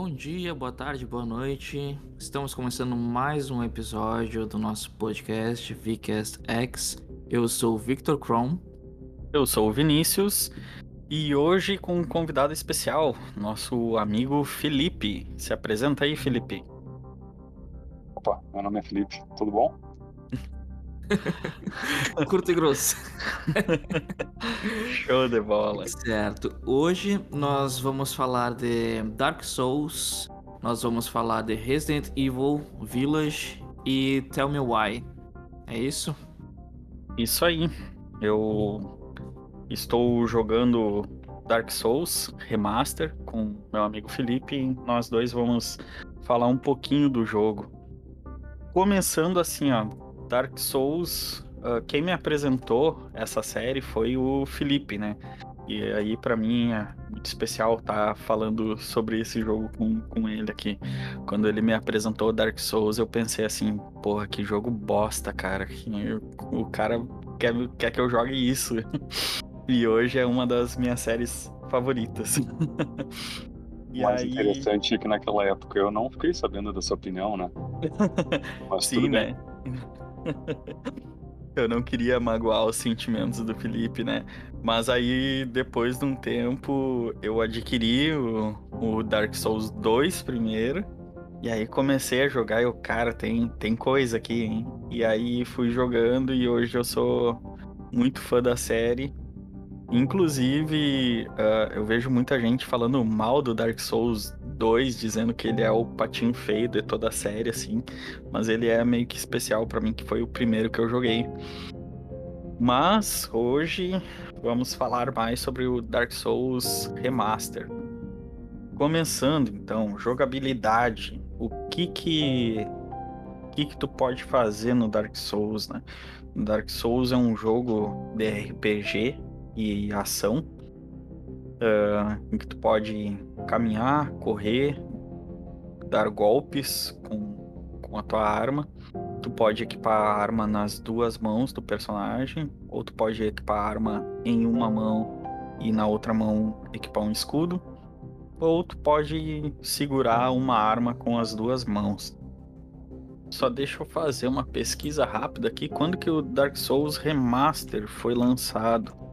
Bom dia, boa tarde, boa noite. Estamos começando mais um episódio do nosso podcast Vcast X. Eu sou o Victor Kron. Eu sou o Vinícius e hoje com um convidado especial, nosso amigo Felipe. Se apresenta aí, Felipe. Opa, meu nome é Felipe, tudo bom? Curto e grosso. Show de bola. Certo. Hoje nós vamos falar de Dark Souls, nós vamos falar de Resident Evil Village e Tell Me Why. É isso? Isso aí. Eu estou jogando Dark Souls Remaster com meu amigo Felipe e nós dois vamos falar um pouquinho do jogo. Começando assim, ó, Dark Souls, uh, quem me apresentou essa série foi o Felipe, né? E aí, para mim, é muito especial estar tá falando sobre esse jogo com, com ele aqui. Quando ele me apresentou Dark Souls, eu pensei assim, porra, que jogo bosta, cara. O cara quer, quer que eu jogue isso. E hoje é uma das minhas séries favoritas. E mais aí... interessante é que naquela época eu não fiquei sabendo dessa opinião, né? Mas Sim, né? Eu não queria magoar os sentimentos do Felipe, né? Mas aí, depois de um tempo, eu adquiri o, o Dark Souls 2 primeiro. E aí comecei a jogar e o cara tem, tem coisa aqui, hein? E aí fui jogando e hoje eu sou muito fã da série. Inclusive, uh, eu vejo muita gente falando mal do Dark Souls 2, dizendo que ele é o patinho feio de toda a série, assim. Mas ele é meio que especial para mim, que foi o primeiro que eu joguei. Mas hoje vamos falar mais sobre o Dark Souls Remaster. Começando então, jogabilidade. O que que o que que tu pode fazer no Dark Souls, né? Dark Souls é um jogo de RPG e ação, uh, em que tu pode caminhar, correr, dar golpes com, com a tua arma. Tu pode equipar a arma nas duas mãos do personagem, ou tu pode equipar a arma em uma mão e na outra mão equipar um escudo, ou tu pode segurar uma arma com as duas mãos. Só deixa eu fazer uma pesquisa rápida aqui. Quando que o Dark Souls Remaster foi lançado?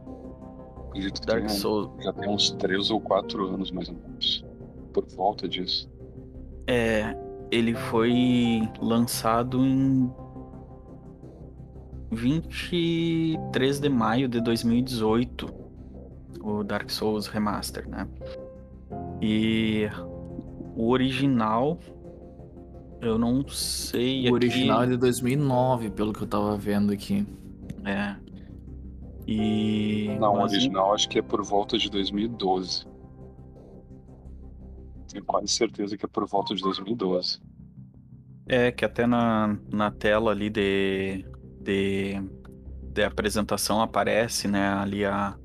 Acredito que Dark Souls. já tem uns 3 ou 4 anos mais ou menos. Por volta disso. É. Ele foi lançado em 23 de maio de 2018. O Dark Souls Remaster, né? E o original eu não sei. O aqui... original é de 2009, pelo que eu tava vendo aqui. É. E. Não, o original acho que é por volta de 2012. Tenho quase certeza que é por volta de 2012. É, que até na, na tela ali de, de, de apresentação aparece, né, ali a,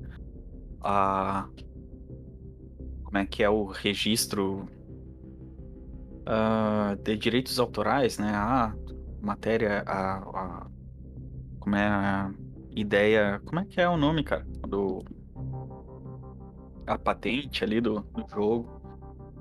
a. Como é que é o registro uh, de direitos autorais, né? A matéria, a, a como é a ideia. Como é que é o nome, cara? Do. A patente ali do, do jogo.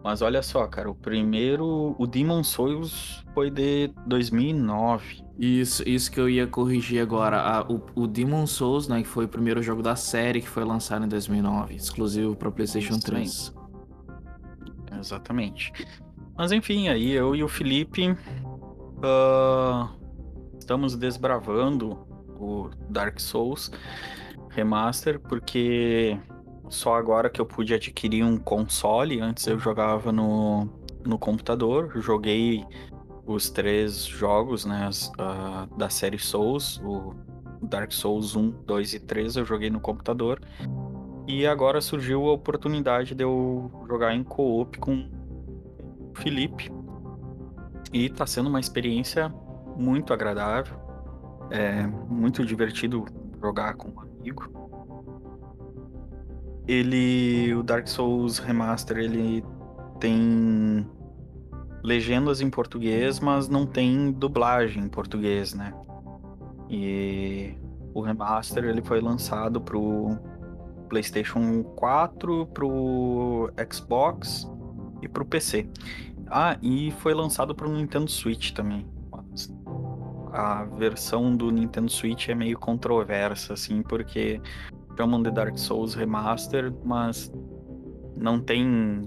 Mas olha só, cara, o primeiro, o Demon Souls foi de 2009. Isso, isso que eu ia corrigir agora. A, o, o Demon Souls, né, que foi o primeiro jogo da série que foi lançado em 2009, exclusivo para PlayStation isso, 3. Exatamente. Mas enfim, aí eu e o Felipe uh, estamos desbravando o Dark Souls Remaster, porque só agora que eu pude adquirir um console, antes eu jogava no, no computador, joguei os três jogos né, uh, da série Souls, o Dark Souls 1, 2 e 3 eu joguei no computador. E agora surgiu a oportunidade de eu jogar em co-op com o Felipe. E tá sendo uma experiência muito agradável. É muito divertido jogar com um amigo. Ele, o Dark Souls Remaster, ele tem legendas em português, mas não tem dublagem em português, né? E o remaster ele foi lançado pro PlayStation 4, pro Xbox e pro PC. Ah, e foi lançado para o Nintendo Switch também. A versão do Nintendo Switch é meio controversa, assim, porque chamam de Dark Souls Remaster, mas não tem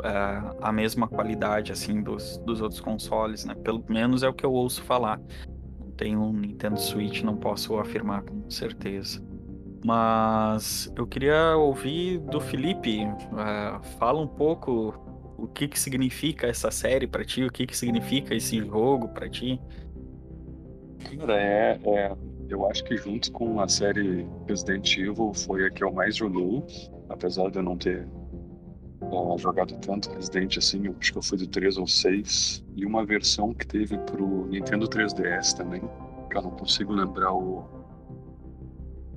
uh, a mesma qualidade, assim, dos, dos outros consoles, né? Pelo menos é o que eu ouço falar. Não tenho um Nintendo Switch, não posso afirmar com certeza. Mas eu queria ouvir do Felipe. Uh, fala um pouco o que que significa essa série para ti, o que que significa esse jogo para ti? Cara, é, é, eu acho que junto com a série Resident Evil foi a que eu mais joguei, apesar de eu não ter uh, jogado tanto Resident assim, eu acho que eu fui do 3 ou 6, e uma versão que teve pro Nintendo 3DS também, que eu não consigo lembrar o,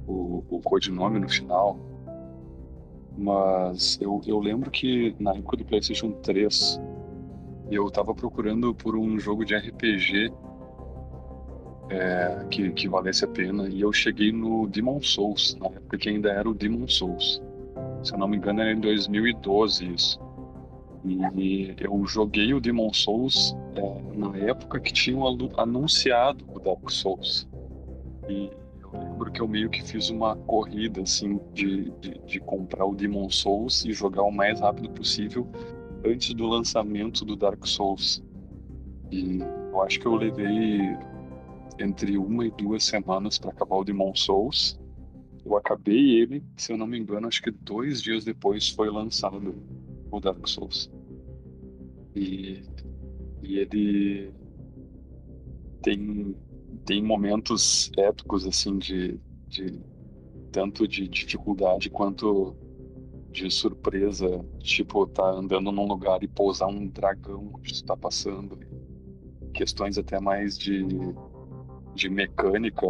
o, o codinome no final, mas eu, eu lembro que na época do PlayStation 3 eu tava procurando por um jogo de RPG é, que, que valesse a pena e eu cheguei no Demon Souls, na época que ainda era o Demon Souls. Se eu não me engano, era em 2012 isso. E eu joguei o Demon Souls é, na época que tinham anunciado o Dark Souls. E lembro que eu meio que fiz uma corrida, assim, de, de, de, comprar o Demon Souls e jogar o mais rápido possível antes do lançamento do Dark Souls. E eu acho que eu levei entre uma e duas semanas para acabar o Demon Souls. Eu acabei ele, se eu não me engano, acho que dois dias depois foi lançado o Dark Souls. E, e ele tem tem momentos épicos, assim, de, de tanto de dificuldade quanto de surpresa, tipo, tá andando num lugar e pousar um dragão onde tu tá passando. Questões até mais de, de mecânica,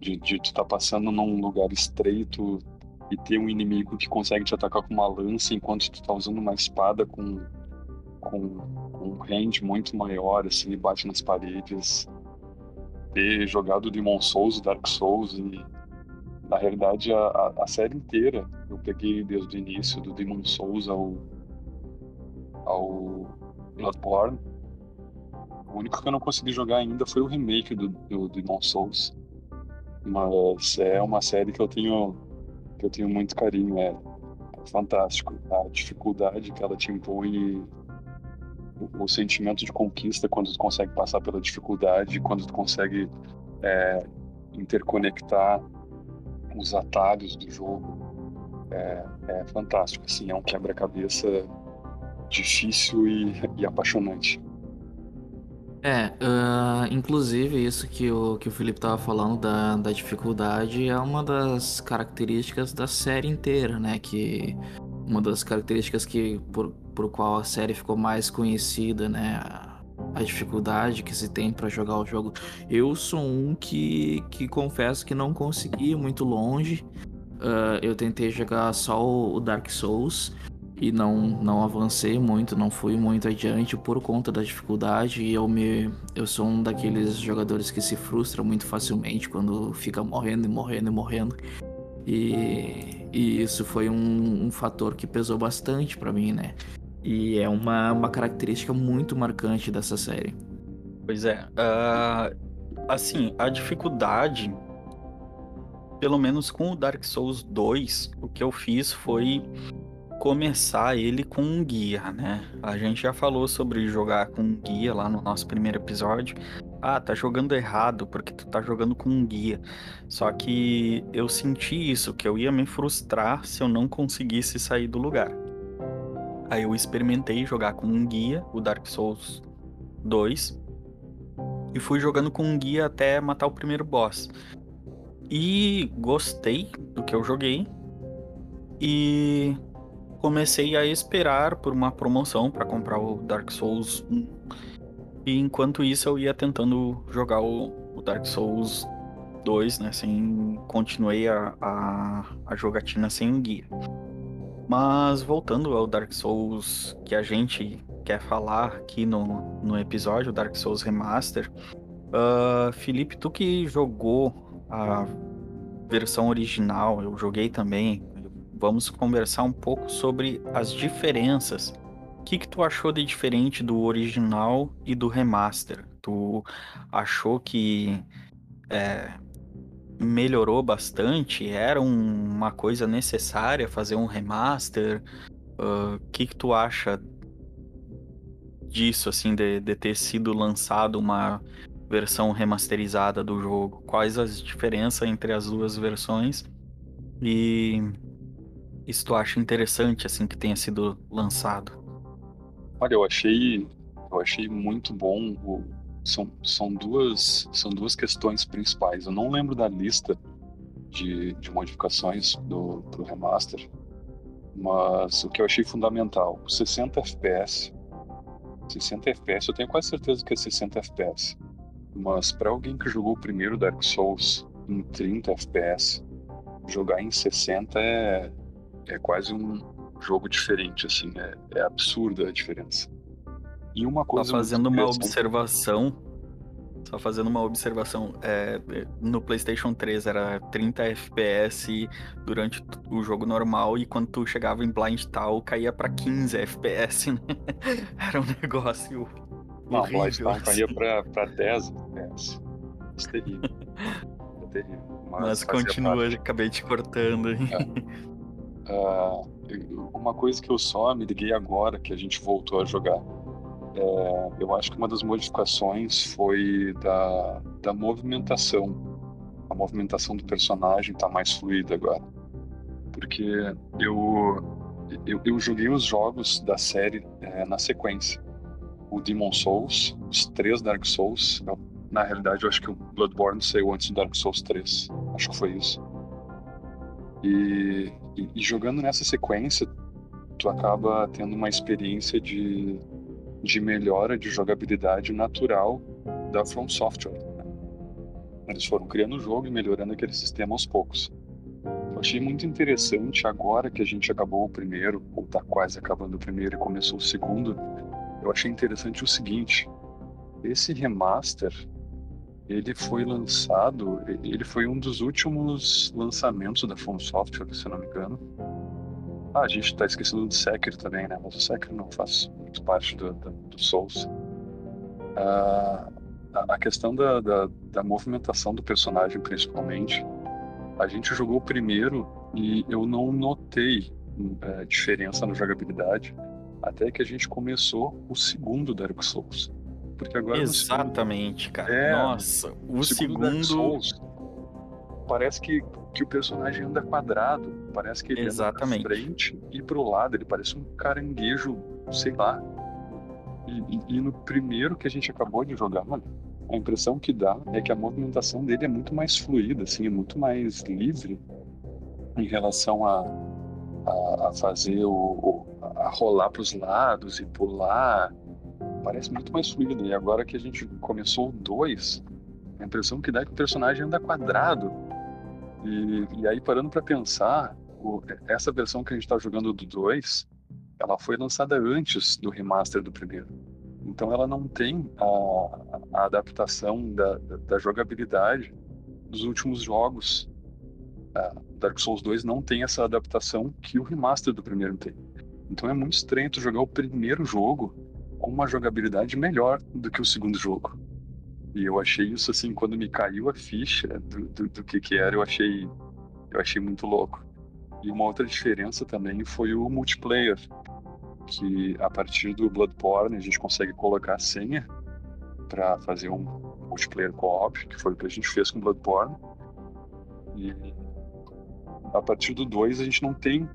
de, tu tá passando num lugar estreito e ter um inimigo que consegue te atacar com uma lança enquanto tu tá usando uma espada com, com, com um range muito maior, assim, bate nas paredes ter jogado Demon Souls, Dark Souls e na realidade a, a, série inteira eu peguei desde o início do Demon Souls ao ao Bloodborne. O único que eu não consegui jogar ainda foi o remake do, do Demon Souls. Mas é uma série que eu tenho que eu tenho muito carinho, é, fantástico. A dificuldade que ela te impõe o, sentimento de conquista quando tu consegue passar pela dificuldade, quando tu consegue é, interconectar os atalhos do jogo. É, é fantástico, assim, é um quebra-cabeça difícil e, e apaixonante. É, uh, inclusive isso que o, que o Felipe tava falando da, da dificuldade é uma das características da série inteira, né? Que uma das características que por, por qual a série ficou mais conhecida, né? A dificuldade que se tem para jogar o jogo. Eu sou um que, que confesso que não consegui muito longe. Uh, eu tentei jogar só o Dark Souls e não, não avancei muito, não fui muito adiante por conta da dificuldade. E eu me eu sou um daqueles jogadores que se frustra muito facilmente quando fica morrendo e morrendo e morrendo. E, e isso foi um, um fator que pesou bastante para mim, né? E é uma, uma característica muito marcante dessa série. Pois é. Uh, assim, a dificuldade, pelo menos com o Dark Souls 2, o que eu fiz foi começar ele com um guia, né? A gente já falou sobre jogar com um guia lá no nosso primeiro episódio. Ah, tá jogando errado porque tu tá jogando com um guia. Só que eu senti isso, que eu ia me frustrar se eu não conseguisse sair do lugar. Aí eu experimentei jogar com um guia, o Dark Souls 2, e fui jogando com um guia até matar o primeiro boss. E gostei do que eu joguei. E comecei a esperar por uma promoção para comprar o Dark Souls 1. E enquanto isso eu ia tentando jogar o, o Dark Souls 2, né? Sem, continuei a, a, a jogatina sem um guia. Mas voltando ao Dark Souls que a gente quer falar aqui no, no episódio, Dark Souls Remaster. Uh, Felipe, tu que jogou a versão original, eu joguei também vamos conversar um pouco sobre as diferenças que, que tu achou de diferente do original e do remaster? Tu achou que é, melhorou bastante? Era um, uma coisa necessária fazer um remaster? O uh, que, que tu acha disso, assim, de, de ter sido lançado uma versão remasterizada do jogo? Quais as diferenças entre as duas versões? E isso tu acha interessante, assim, que tenha sido lançado? Olha, eu achei, eu achei muito bom. O, são, são, duas, são duas questões principais. Eu não lembro da lista de, de modificações do, do remaster, mas o que eu achei fundamental, 60 FPS 60 FPS, eu tenho quase certeza que é 60 FPS. Mas para alguém que jogou o primeiro Dark Souls em 30 FPS, jogar em 60 é, é quase um jogo diferente, assim, é, é absurda a diferença. E uma coisa. Tá fazendo uma observação só fazendo uma observação, é, no PlayStation 3 era 30 FPS durante o jogo normal e quando tu chegava em Blind Town caía para 15 FPS, né? Era um negócio Não, horrível. Blind Town assim. caía para 10 FPS. Isso é terrível. É terrível. Mas, Mas continua, parte. acabei te cortando. É. Uh, uma coisa que eu só me liguei agora que a gente voltou a jogar é, eu acho que uma das modificações foi da, da movimentação. A movimentação do personagem está mais fluida agora. Porque eu, eu, eu, joguei os jogos da série é, na sequência. O Demon Souls, os três Dark Souls. Eu, na realidade, eu acho que o Bloodborne saiu antes do Dark Souls 3. Acho que foi isso. E, e, jogando nessa sequência, tu acaba tendo uma experiência de de melhora de jogabilidade natural da From Software. Né? Eles foram criando o jogo e melhorando aquele sistema aos poucos. Eu achei muito interessante agora que a gente acabou o primeiro, ou está quase acabando o primeiro e começou o segundo. Eu achei interessante o seguinte: esse remaster ele foi lançado, ele foi um dos últimos lançamentos da From Software, se não me engano. Ah, a gente está esquecendo do Sekiro também, né? Mas o Sekiro não faz muito parte do, do, do Souls. Ah, a questão da, da, da, movimentação do personagem, principalmente, a gente jogou o primeiro e eu não notei é, diferença na jogabilidade até que a gente começou o segundo Dark Souls. Porque agora Exatamente, segundo, cara. É, Nossa, o, segundo. segundo parece que, que o personagem anda quadrado. Parece que ele Exatamente. anda pra frente e pro lado. Ele parece um caranguejo, sei lá. E, e, e, no primeiro que a gente acabou de jogar, mano, a impressão que dá é que a movimentação dele é muito mais fluida, assim, é muito mais livre em relação a, a, a fazer o, a rolar para os lados e pular. Parece muito mais fluido. E agora que a gente começou o 2, a impressão que dá é que o personagem anda quadrado. E, e aí, parando para pensar, o, essa versão que a gente está jogando do 2, ela foi lançada antes do remaster do primeiro. Então ela não tem a, a adaptação da, da, da, jogabilidade dos últimos jogos. A Dark Souls 2 não tem essa adaptação que o remaster do primeiro tem. Então é muito estranho tu jogar o primeiro jogo com uma jogabilidade melhor do que o segundo jogo. E eu achei isso assim, quando me caiu a ficha do, do, do que que era, eu achei, eu achei muito louco. E uma outra diferença também foi o multiplayer, que a partir do Bloodborne a gente consegue colocar a senha para fazer um multiplayer co-op, que foi o que a gente fez com Bloodborne. E a partir do 2 a gente não tem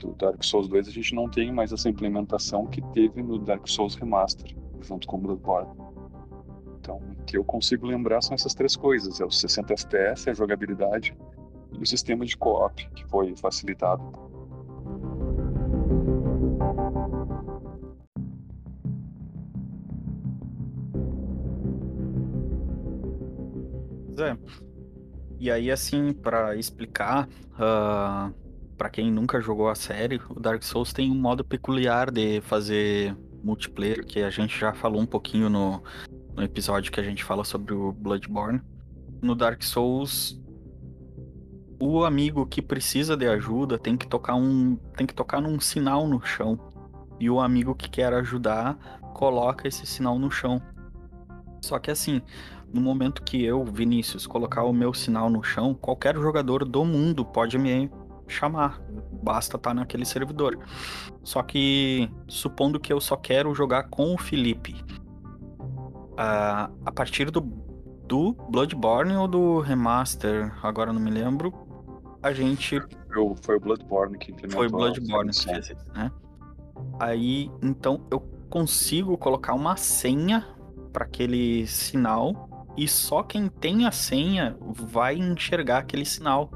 do Dark Souls 2 a gente não tem mais essa implementação que teve no Dark Souls Remaster, junto com Bloodborne. Então, o que eu consigo lembrar são essas três coisas: é os 60 FPS, a jogabilidade e o sistema de co-op, que foi facilitado. Zé, e aí, assim, para explicar, uh, para quem nunca jogou a série, o Dark Souls tem um modo peculiar de fazer multiplayer, que a gente já falou um pouquinho no, no episódio que a gente fala sobre o Bloodborne. No Dark Souls, o amigo que precisa de ajuda tem que tocar um, tem que tocar num sinal no chão. e o amigo que quer ajudar coloca esse sinal no chão. Só que assim, no momento que eu, Vinícius, colocar o meu sinal no chão, qualquer jogador do mundo pode me chamar. Basta estar tá naquele servidor. Só que, supondo que eu só quero jogar com o Felipe, uh, a partir do, do Bloodborne ou do Remaster, agora não me lembro, a gente. Eu, foi o Bloodborne que implementou. Foi o Bloodborne que fez isso, né? Aí, então, eu consigo colocar uma senha para aquele sinal e só quem tem a senha vai enxergar aquele sinal.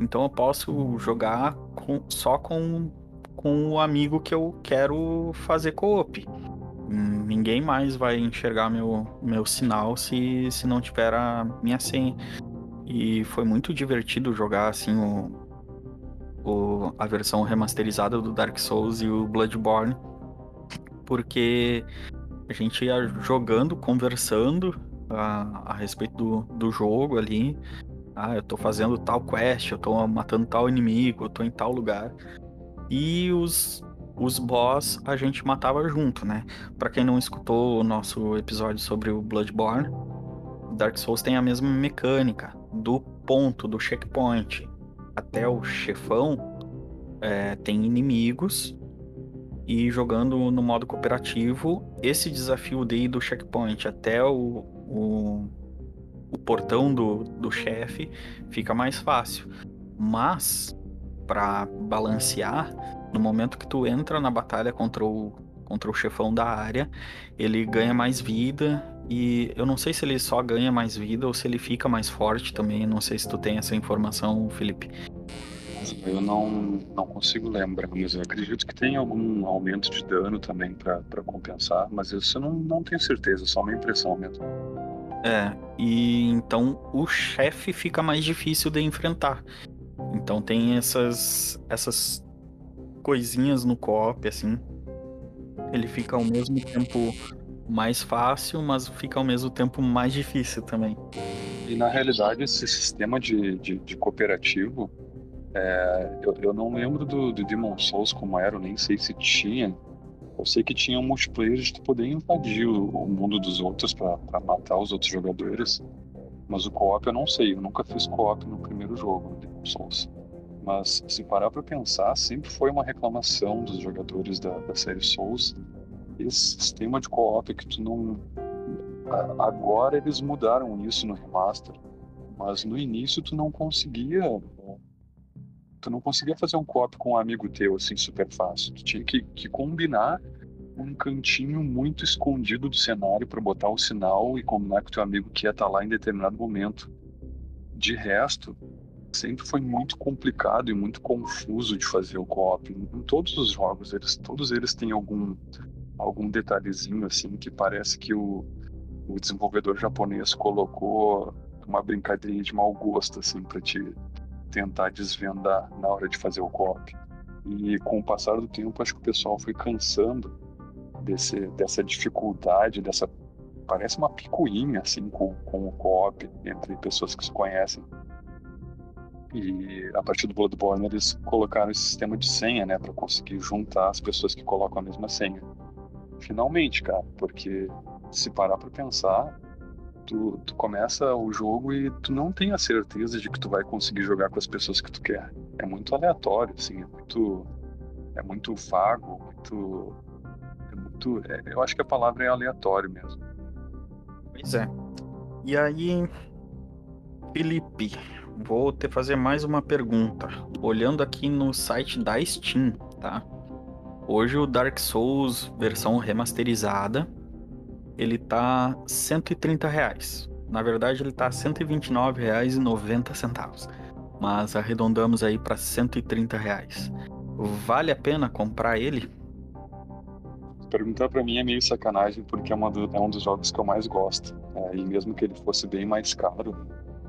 Então eu posso jogar com, só com, com o amigo que eu quero fazer co-op. Ninguém mais vai enxergar meu, meu sinal se, se não tiver a minha senha. E foi muito divertido jogar assim o, o, a versão remasterizada do Dark Souls e o Bloodborne. Porque a gente ia jogando, conversando, a, a respeito do, do jogo ali. Ah, eu tô fazendo tal quest, eu tô matando tal inimigo, eu tô em tal lugar. E os, os boss a gente matava junto, né? Para quem não escutou o nosso episódio sobre o Bloodborne, Dark Souls tem a mesma mecânica do ponto do checkpoint até o chefão. É, tem inimigos e jogando no modo cooperativo, esse desafio de ir do checkpoint até o, o, o portão do, do chefe fica mais fácil. Mas, para balancear, no momento que tu entra na batalha contra o, contra o chefão da área, ele ganha mais vida. E eu não sei se ele só ganha mais vida ou se ele fica mais forte também. Não sei se tu tem essa informação, Felipe. Eu não, não consigo lembrar, mas eu acredito que tem algum aumento de dano também para compensar, mas isso eu não, não tenho certeza, só uma impressão mesmo. É, e então o chefe fica mais difícil de enfrentar. Então tem essas essas coisinhas no co-op assim. Ele fica ao mesmo tempo mais fácil, mas fica ao mesmo tempo mais difícil também. E na realidade esse sistema de, de, de cooperativo, é, eu, eu, não lembro do, do Demon Souls como era, eu nem sei se tinha, eu sei que tinha um multiplayer de tu poder invadir o, o mundo dos outros para matar os outros jogadores. Mas o co-op eu não sei, eu nunca fiz co-op no primeiro jogo, no Demon Souls. Mas se parar para pensar, sempre foi uma reclamação dos jogadores da, da série Souls. Esse sistema de co-op que tu não. Agora eles mudaram isso no remaster, mas no início tu não conseguia tu não conseguia fazer um co-op com um amigo teu assim super fácil. Tu tinha que, que combinar um cantinho muito escondido do cenário para botar o sinal e combinar com teu amigo que ia estar tá lá em determinado momento. De resto, sempre foi muito complicado e muito confuso de fazer o co-op. Em todos os jogos, eles, todos eles têm algum algum detalhezinho assim que parece que o, o desenvolvedor japonês colocou uma brincadeirinha de mau gosto assim para te tentar desvendar na hora de fazer o co-op. E com o passar do tempo, acho que o pessoal foi cansando desse, dessa dificuldade, dessa. Parece uma picuinha, assim, com, com o co-op entre pessoas que se conhecem. E a partir do Bloodborne, eles colocaram esse sistema de senha, né, para conseguir juntar as pessoas que colocam a mesma senha. Finalmente, cara, porque se parar para pensar, tu, tu começa o jogo e tu não tem a certeza de que tu vai conseguir jogar com as pessoas que tu quer. É muito aleatório, assim, é muito, é muito vago, muito, é muito, é, eu acho que a palavra é aleatório mesmo. Pois é. E aí, Felipe, vou te fazer mais uma pergunta. Olhando aqui no site da Steam, tá? Hoje o Dark Souls versão remasterizada ele tá 130 reais. Na verdade, ele tá R$ 129,90. Mas arredondamos aí para 130 reais. Vale a pena comprar ele? Perguntar para mim é meio sacanagem, porque é, do, é, um dos jogos que eu mais gosto. É, e mesmo que ele fosse bem mais caro,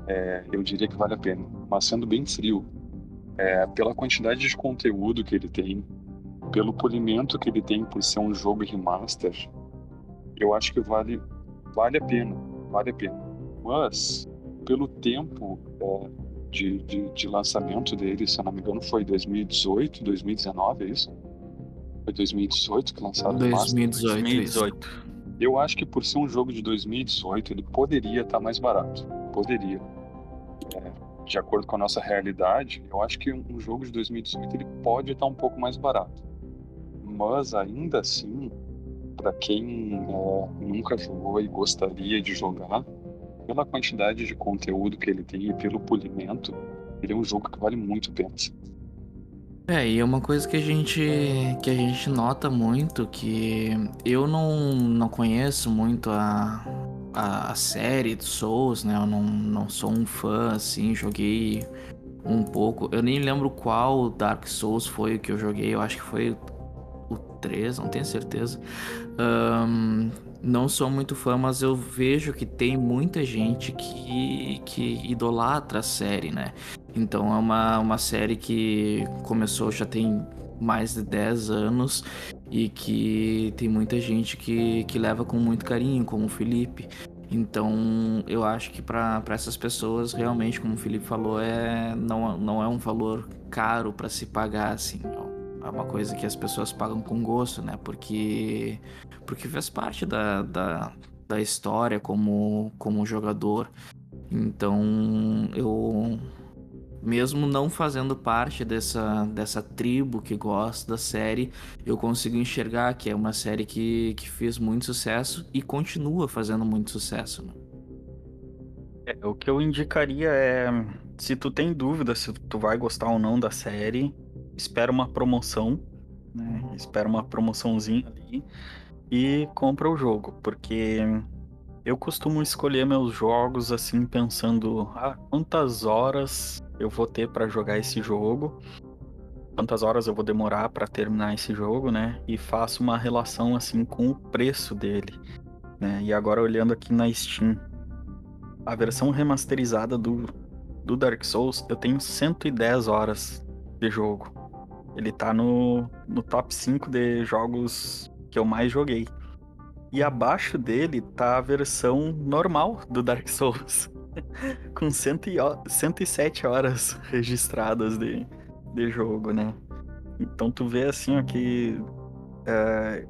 é, eu diria que vale a pena. Mas sendo bem frio, é, pela quantidade de conteúdo que ele tem, pelo polimento que ele tem por ser um jogo remaster, eu acho que vale, vale a pena, vale a pena. Mas, pelo tempo é, de, de, de, lançamento dele, se eu não me engano, foi 2018, 2019, é isso? Foi 2018 que lançaram o 2018. 2018. Eu acho que por ser um jogo de 2018, ele poderia estar mais barato. Poderia. É, de acordo com a nossa realidade, eu acho que um jogo de 2018 ele pode estar um pouco mais barato. Mas ainda assim, para quem é, nunca jogou e gostaria de jogar, pela quantidade de conteúdo que ele tem e pelo polimento, ele é um jogo que vale muito a pena. É, e é uma coisa que a gente que a gente nota muito que eu não, não conheço muito a, a, a série do Souls, né? Eu não, não sou um fã assim, joguei um pouco. Eu nem lembro qual Dark Souls foi o que eu joguei, eu acho que foi o 3, não tenho certeza. Um, não sou muito fã, mas eu vejo que tem muita gente que, que idolatra a série, né? Então é uma, uma série que começou já tem mais de 10 anos e que tem muita gente que, que leva com muito carinho, como o Felipe. Então eu acho que para essas pessoas, realmente, como o Felipe falou, é, não, não é um valor caro para se pagar, assim. É uma coisa que as pessoas pagam com gosto, né? Porque, porque faz parte da, da, da história como, como jogador. Então eu mesmo não fazendo parte dessa, dessa tribo que gosta da série, eu consigo enxergar que é uma série que, que fez muito sucesso e continua fazendo muito sucesso. Né? É, o que eu indicaria é, se tu tem dúvida se tu vai gostar ou não da série, espera uma promoção, né? Espera uma promoçãozinha ali e compra o jogo, porque eu costumo escolher meus jogos assim pensando, ah, quantas horas eu vou ter para jogar esse jogo, quantas horas eu vou demorar para terminar esse jogo, né? E faço uma relação assim com o preço dele, né? E agora olhando aqui na Steam, a versão remasterizada do, do Dark Souls, eu tenho 110 horas de jogo. Ele tá no, no top 5 de jogos que eu mais joguei. E abaixo dele tá a versão normal do Dark Souls. com 107 horas registradas de, de jogo, né? Então tu vê assim ó, que é,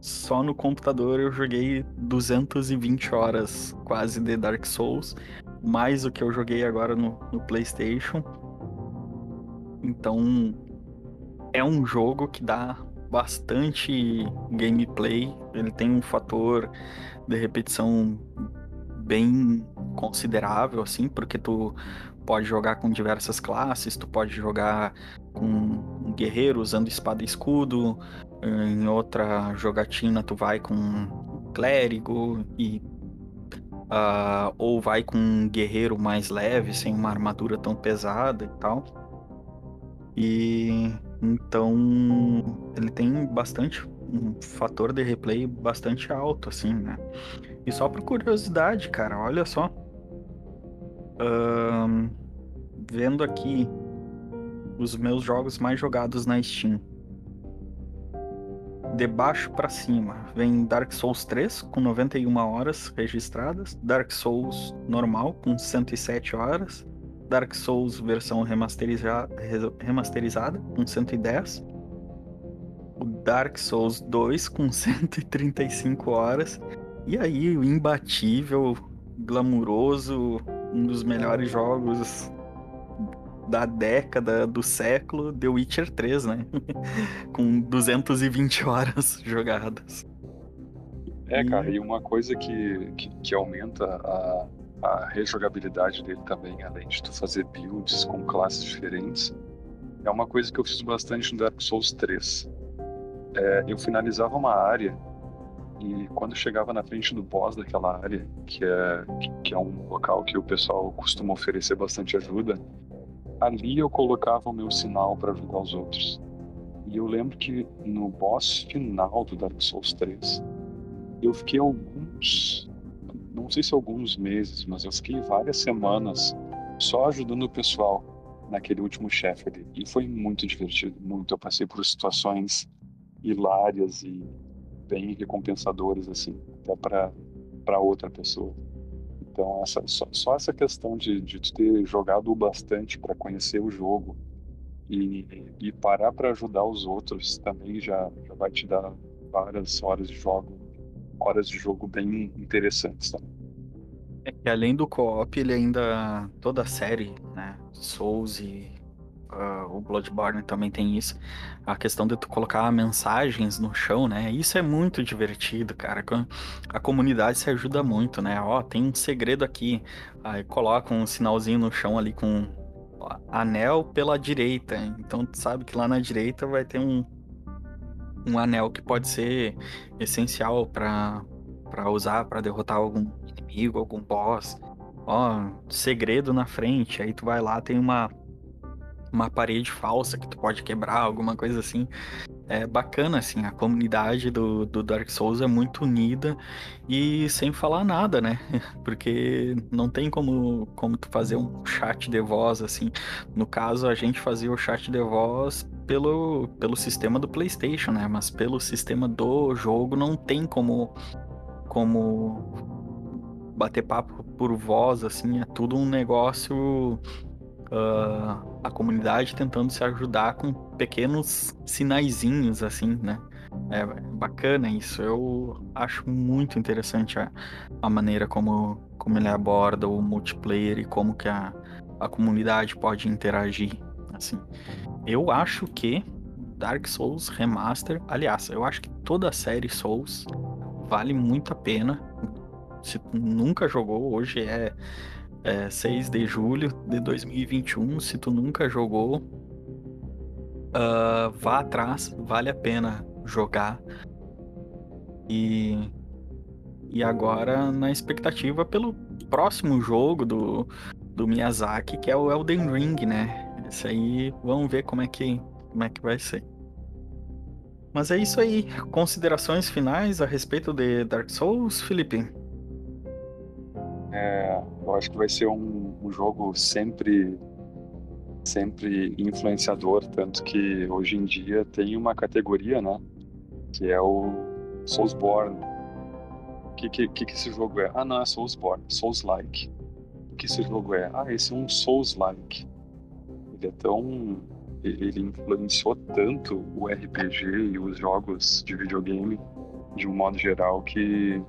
só no computador eu joguei 220 horas quase de Dark Souls, mais o que eu joguei agora no, no PlayStation. Então é um jogo que dá bastante gameplay, ele tem um fator de repetição bem considerável, assim, porque tu pode jogar com diversas classes, tu pode jogar com um guerreiro usando espada e escudo, em outra jogatina tu vai com um clérigo e uh, ou vai com um guerreiro mais leve, sem uma armadura tão pesada e tal. E então ele tem bastante um fator de replay bastante alto, assim, né? E só por curiosidade, cara, olha só. Vendo aqui os meus jogos mais jogados na Steam. De baixo para cima vem Dark Souls 3 com 91 horas registradas, Dark Souls normal com 107 horas, Dark Souls versão remasteriza remasterizada com 110, o Dark Souls 2 com 135 horas e aí, o imbatível, glamuroso, um dos melhores jogos da década, do século, The Witcher 3, né? Com 220 horas jogadas. É, cara, e uma coisa que, que, que aumenta a, a rejogabilidade dele também, além de tu fazer builds com classes diferentes, é uma coisa que eu fiz bastante no Dark Souls 3. É, eu finalizava uma área e quando chegava na frente do boss daquela área, que é, que é um local que o pessoal costuma oferecer bastante ajuda, ali eu colocava o meu sinal para ajudar os outros. E eu lembro que no boss final do Dark Souls 3, eu fiquei alguns, não sei se alguns meses, mas eu fiquei várias semanas só ajudando o pessoal naquele último chefe ali. E foi muito divertido, muito. Eu passei por situações hilárias e bem recompensadores assim até para outra pessoa então essa só, só essa questão de, de ter jogado bastante para conhecer o jogo E, e parar para ajudar os outros também já, já vai te dar várias horas de jogo, horas de jogo bem interessantes também. É que além do co-op, ele ainda. toda a série, né? Souls e uh, o Bloodborne também tem isso. A questão de tu colocar mensagens no chão, né? Isso é muito divertido, cara. A comunidade se ajuda muito, né? Ó, tem um segredo aqui. Aí coloca um sinalzinho no chão ali com anel pela direita. Então tu sabe que lá na direita vai ter um, um anel que pode ser essencial para usar para derrotar algum inimigo, algum boss. Ó, segredo na frente. Aí tu vai lá, tem uma uma parede falsa que tu pode quebrar, alguma coisa assim. É bacana, assim, a comunidade do, do Dark Souls é muito unida e sem falar nada, né? Porque não tem como, como tu fazer um chat de voz, assim. No caso, a gente fazia o chat de voz pelo, pelo sistema do PlayStation, né? Mas pelo sistema do jogo não tem como, como bater papo por voz, assim. É tudo um negócio uh, a comunidade tentando se ajudar com pequenos sinaizinhos, assim, né? É bacana isso. Eu acho muito interessante a, a maneira como, como ele aborda o multiplayer e como que a, a comunidade pode interagir, assim. Eu acho que Dark Souls Remaster, aliás, eu acho que toda a série Souls vale muito a pena. Se nunca jogou, hoje é é, 6 de julho de 2021. Se tu nunca jogou, uh, vá atrás, vale a pena jogar. E, e agora na expectativa pelo próximo jogo do, do Miyazaki, que é o Elden Ring, né? Esse aí, vamos ver como é que, como é que vai ser. Mas é isso aí. Considerações finais a respeito de Dark Souls, Felipe? É, eu acho que vai ser um, um, jogo sempre sempre influenciador, tanto que hoje em dia tem uma categoria, né, que é o Soulsborne. O que, que, que esse jogo é? Ah, não, é Soulsborne, Souls-like. O que esse jogo é? Ah, esse é um Souls-like. Ele é tão... Ele influenciou tanto o RPG e os jogos de videogame de um modo geral que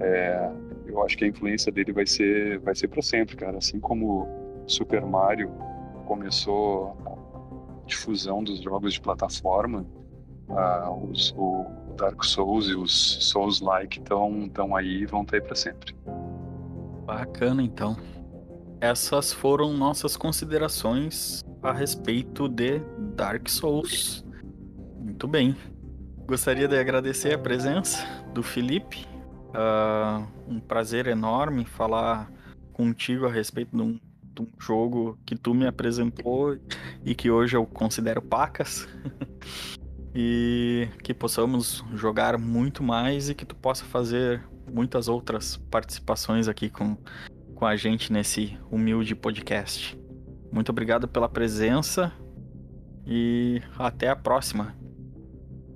é, eu acho que a influência dele vai ser vai ser para sempre, cara. Assim como Super Mario começou a difusão dos jogos de plataforma, uh, os, o Dark Souls e os Souls-like estão tão aí e vão estar aí para sempre. Bacana, então. Essas foram nossas considerações a respeito de Dark Souls. Muito bem. Gostaria de agradecer a presença do Felipe Uh, um prazer enorme falar contigo a respeito de um, de um, jogo que tu me apresentou e que hoje eu considero pacas. e que possamos jogar muito mais e que tu possa fazer muitas outras participações aqui com, com a gente nesse humilde podcast. Muito obrigado pela presença e até a próxima.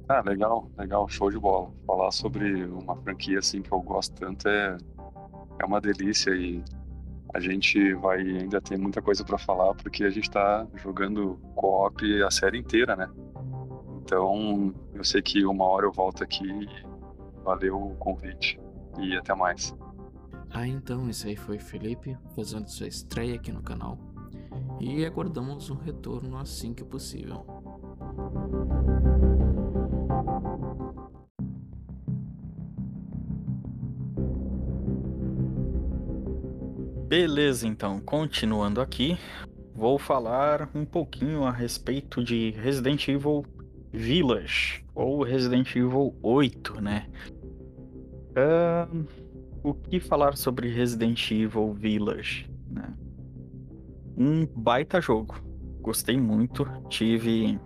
Ah, legal, legal, show de bola. Falar sobre uma franquia assim que eu gosto tanto é, é uma delícia e a gente vai ainda ter muita coisa para falar porque a gente está jogando co-op a série inteira, né? Então, eu sei que uma hora eu volto aqui. Valeu o convite e até mais. Ah, então, esse aí foi Felipe fazendo sua estreia aqui no canal. E aguardamos um retorno assim que possível. Beleza, então, continuando aqui, vou falar um pouquinho a respeito de Resident Evil Village, ou Resident Evil 8, né? Uh, o que falar sobre Resident Evil Village? Né? Um baita jogo, gostei muito, tive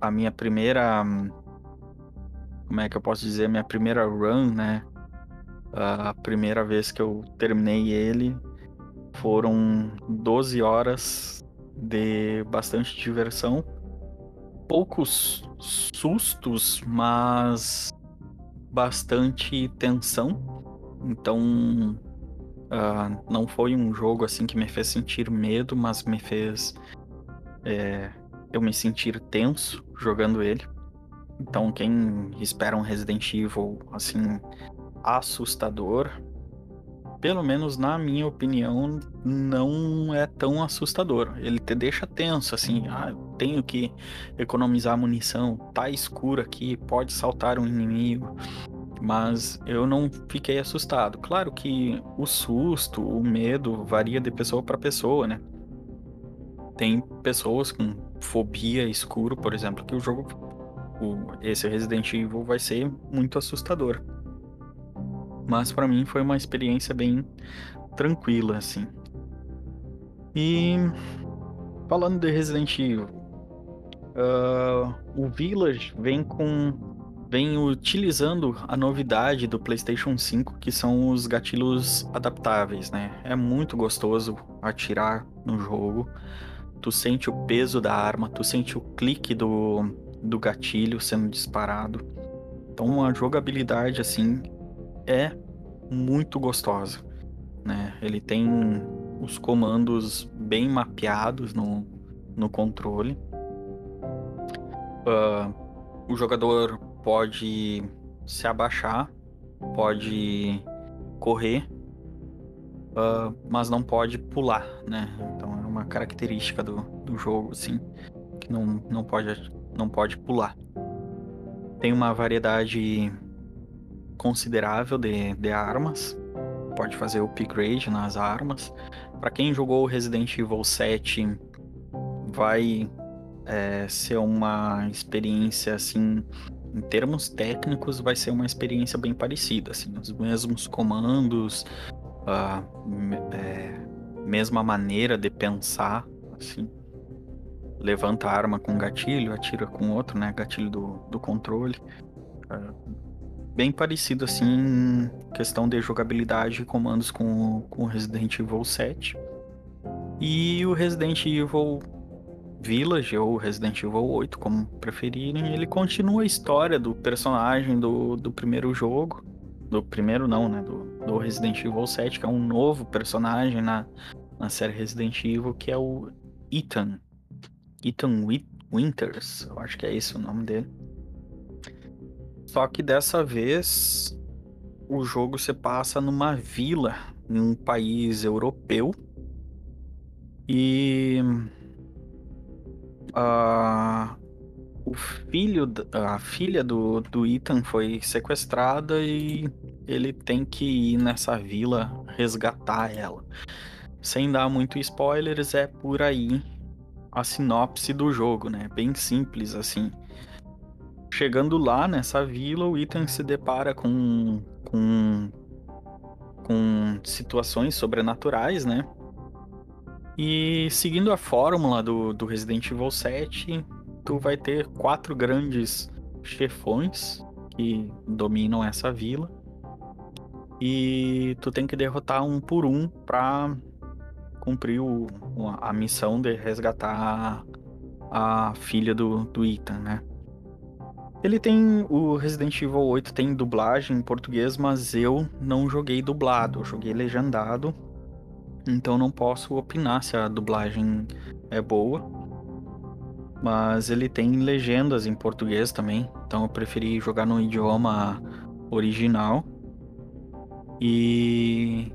a minha primeira. Como é que eu posso dizer? Minha primeira run, né? A primeira vez que eu terminei ele foram 12 horas de bastante diversão. Poucos sustos, mas bastante tensão. Então, uh, não foi um jogo assim que me fez sentir medo, mas me fez é, eu me sentir tenso jogando ele. Então, quem espera um Resident Evil assim assustador, pelo menos na minha opinião, não é tão assustador. Ele te deixa tenso, assim, ah, tenho que economizar munição, tá escuro aqui, pode saltar um inimigo. Mas eu não fiquei assustado. Claro que o susto, o medo varia de pessoa para pessoa, né? Tem pessoas com fobia escuro, por exemplo, que o jogo, o, esse Resident Evil vai ser muito assustador. Mas para mim foi uma experiência bem tranquila, assim. E falando de Resident Evil, uh, o Village vem com vem utilizando a novidade do PlayStation 5, que são os gatilhos adaptáveis, né? É muito gostoso atirar no jogo. Tu sente o peso da arma, tu sente o clique do, do gatilho sendo disparado. Então a jogabilidade assim é muito gostosa, né? Ele tem os comandos bem mapeados no, no controle. Uh, o jogador pode se abaixar, pode correr, uh, mas não pode pular, né? Então é uma característica do, do jogo, assim, que não, não, pode, não pode pular. Tem uma variedade considerável de, de armas, pode fazer upgrade nas armas. Para quem jogou Resident Evil 7, vai é, ser uma experiência assim em termos técnicos, vai ser uma experiência bem parecida, assim, os mesmos comandos, a é, mesma maneira de pensar, assim. Levanta a arma com gatilho, atira com outro, né? Gatilho do, do controle. Bem parecido, assim, em questão de jogabilidade e comandos com, com Resident Evil 7. E o Resident Evil Village ou Resident Evil 8, como preferirem, ele continua a história do personagem do, do primeiro jogo. Do primeiro não, né? Do, do Resident Evil 7, que é um novo personagem na, na série Resident Evil, que é o Ethan. Ethan Winters, eu acho que é esse o nome dele. Só que dessa vez o jogo se passa numa vila em um país europeu. E a, o filho, a filha do, do Ethan foi sequestrada e ele tem que ir nessa vila resgatar ela. Sem dar muito spoilers, é por aí a sinopse do jogo, né? Bem simples assim. Chegando lá nessa vila, o Ethan se depara com, com, com situações sobrenaturais, né? E seguindo a fórmula do, do Resident Evil 7, tu vai ter quatro grandes chefões que dominam essa vila. E tu tem que derrotar um por um pra cumprir o, a missão de resgatar a, a filha do, do Ethan, né? Ele tem. O Resident Evil 8 tem dublagem em português, mas eu não joguei dublado, eu joguei legendado. Então não posso opinar se a dublagem é boa. Mas ele tem legendas em português também. Então eu preferi jogar no idioma original. E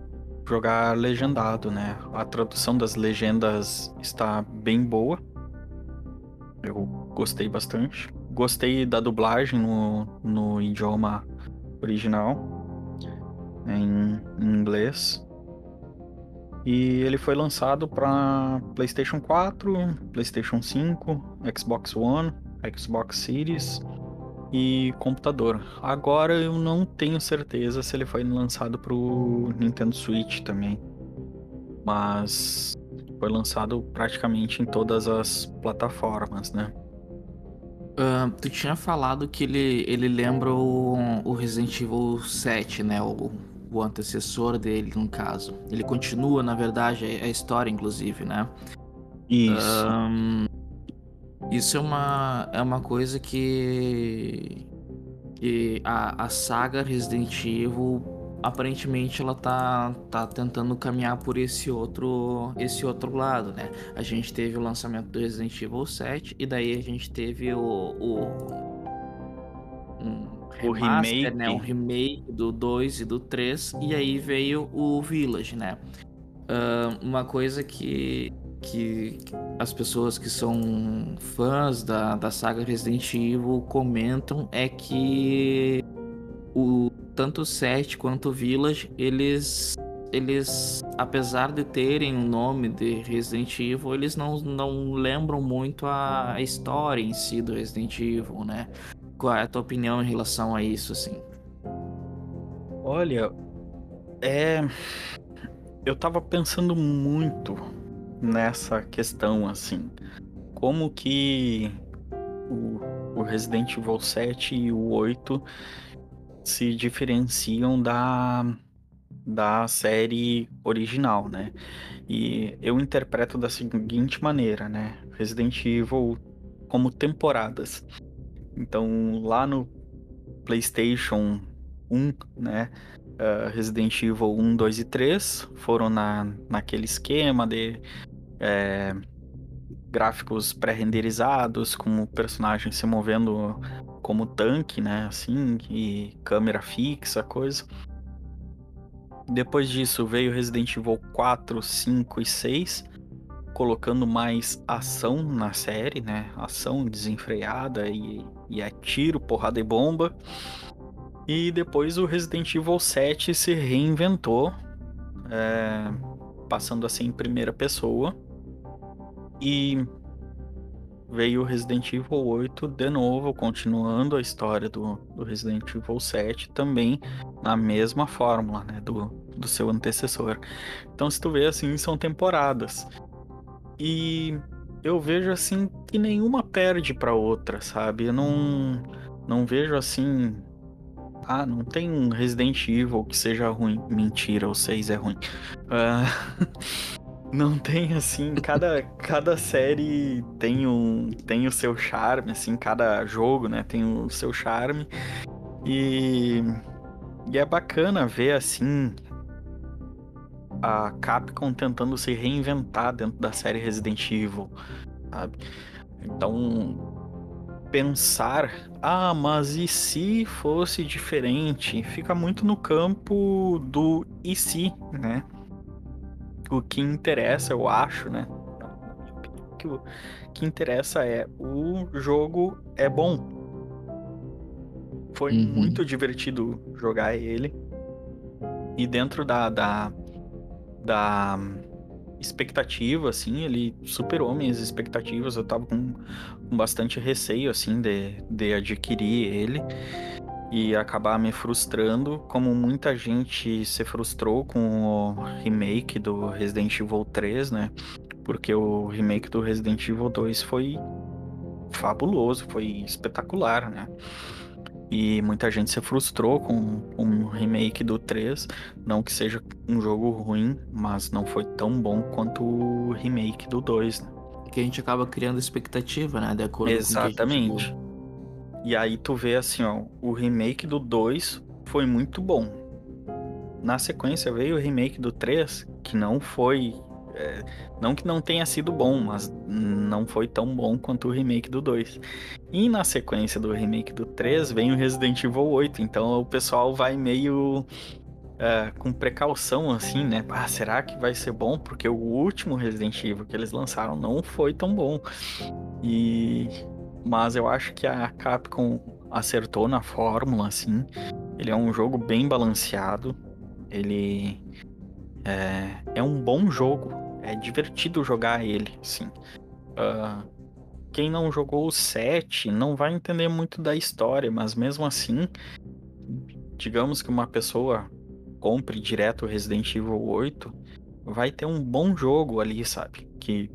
jogar legendado, né? A tradução das legendas está bem boa. Eu gostei bastante. Gostei da dublagem no, no idioma original, em, em inglês. E ele foi lançado para PlayStation 4, PlayStation 5, Xbox One, Xbox Series e computador. Agora eu não tenho certeza se ele foi lançado para o Nintendo Switch também. Mas foi lançado praticamente em todas as plataformas, né? Uh, tu tinha falado que ele, ele lembra o, o Resident Evil 7, né? O, o antecessor dele, no caso. Ele continua, na verdade, a história, inclusive, né? Isso. Um, isso é uma, é uma coisa que, que a, a saga Resident Evil aparentemente ela tá, tá tentando caminhar por esse outro esse outro lado, né? A gente teve o lançamento do Resident Evil 7 e daí a gente teve o, o um o remake, né? Um remake do 2 e do 3 e aí veio o Village, né? Uh, uma coisa que que as pessoas que são fãs da, da saga Resident Evil comentam é que o tanto o 7 quanto o Village, eles eles apesar de terem o nome de Resident Evil, eles não, não lembram muito a história em si do Resident Evil, né? Qual é a tua opinião em relação a isso, assim? Olha, é eu tava pensando muito nessa questão, assim. Como que o, o Resident Evil 7 e o 8 se diferenciam da, da série original, né? E eu interpreto da seguinte maneira, né? Resident Evil como temporadas. Então, lá no PlayStation 1, né? Uh, Resident Evil 1, 2 e 3 foram na, naquele esquema de é, gráficos pré-renderizados, com o personagem se movendo como tanque, né? Assim, e câmera fixa, coisa. Depois disso veio Resident Evil 4, 5 e 6, colocando mais ação na série, né? Ação desenfreada e, e é tiro, porrada e bomba. E depois o Resident Evil 7 se reinventou, é, passando assim em primeira pessoa e veio o Resident Evil 8 de novo, continuando a história do, do Resident Evil 7, também na mesma fórmula, né, do, do seu antecessor. Então, se tu vê assim, são temporadas. E eu vejo assim que nenhuma perde para outra, sabe? Eu não não vejo assim ah, não tem um Resident Evil que seja ruim. Mentira, o 6 é ruim. Uh, Não tem assim, cada, cada série tem um tem o seu charme, assim, cada jogo, né, tem o seu charme. E e é bacana ver assim a Capcom tentando se reinventar dentro da série Resident Evil, sabe? Então, pensar, ah, mas e se fosse diferente? Fica muito no campo do e se, né? O que interessa, eu acho, né? Que o que interessa é o jogo é bom. Foi uhum. muito divertido jogar ele. E dentro da, da, da expectativa, assim, ele superou minhas expectativas. Eu tava com, com bastante receio, assim, de, de adquirir ele e acabar me frustrando, como muita gente se frustrou com o remake do Resident Evil 3, né? Porque o remake do Resident Evil 2 foi fabuloso, foi espetacular, né? E muita gente se frustrou com um remake do 3. Não que seja um jogo ruim, mas não foi tão bom quanto o remake do 2, né? Que a gente acaba criando expectativa, né? De acordo Exatamente. E aí tu vê assim, ó, o remake do 2 foi muito bom. Na sequência veio o remake do 3, que não foi. É, não que não tenha sido bom, mas não foi tão bom quanto o remake do 2. E na sequência do remake do 3 vem o Resident Evil 8. Então o pessoal vai meio Uh, com precaução, assim, né? Ah, será que vai ser bom? Porque o último Resident Evil que eles lançaram não foi tão bom. E mas eu acho que a Capcom acertou na fórmula, assim. Ele é um jogo bem balanceado. Ele é, é um bom jogo. É divertido jogar ele, assim. Uh, quem não jogou o 7 não vai entender muito da história, mas mesmo assim, digamos que uma pessoa compre direto Resident Evil 8, vai ter um bom jogo ali, sabe? Que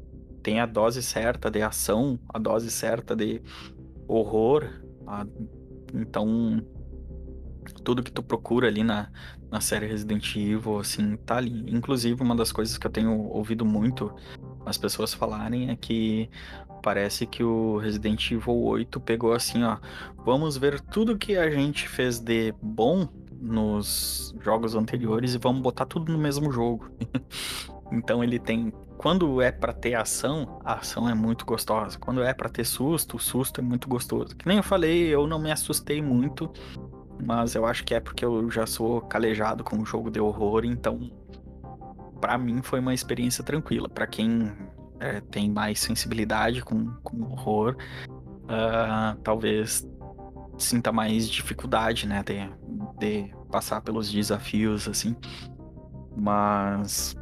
tem a dose certa de ação, a dose certa de horror. A... Então, tudo que tu procura ali na, na série Resident Evil, assim, tá ali. Inclusive, uma das coisas que eu tenho ouvido muito as pessoas falarem é que parece que o Resident Evil 8 pegou assim, ó, vamos ver tudo que a gente fez de bom nos jogos anteriores e vamos botar tudo no mesmo jogo. então ele tem quando é para ter ação, a ação é muito gostosa. Quando é para ter susto, o susto é muito gostoso. Que nem eu falei, eu não me assustei muito, mas eu acho que é porque eu já sou calejado com o jogo de horror, então para mim foi uma experiência tranquila. Para quem é, tem mais sensibilidade com, com horror, uh, talvez sinta mais dificuldade, né, de, de passar pelos desafios assim. Mas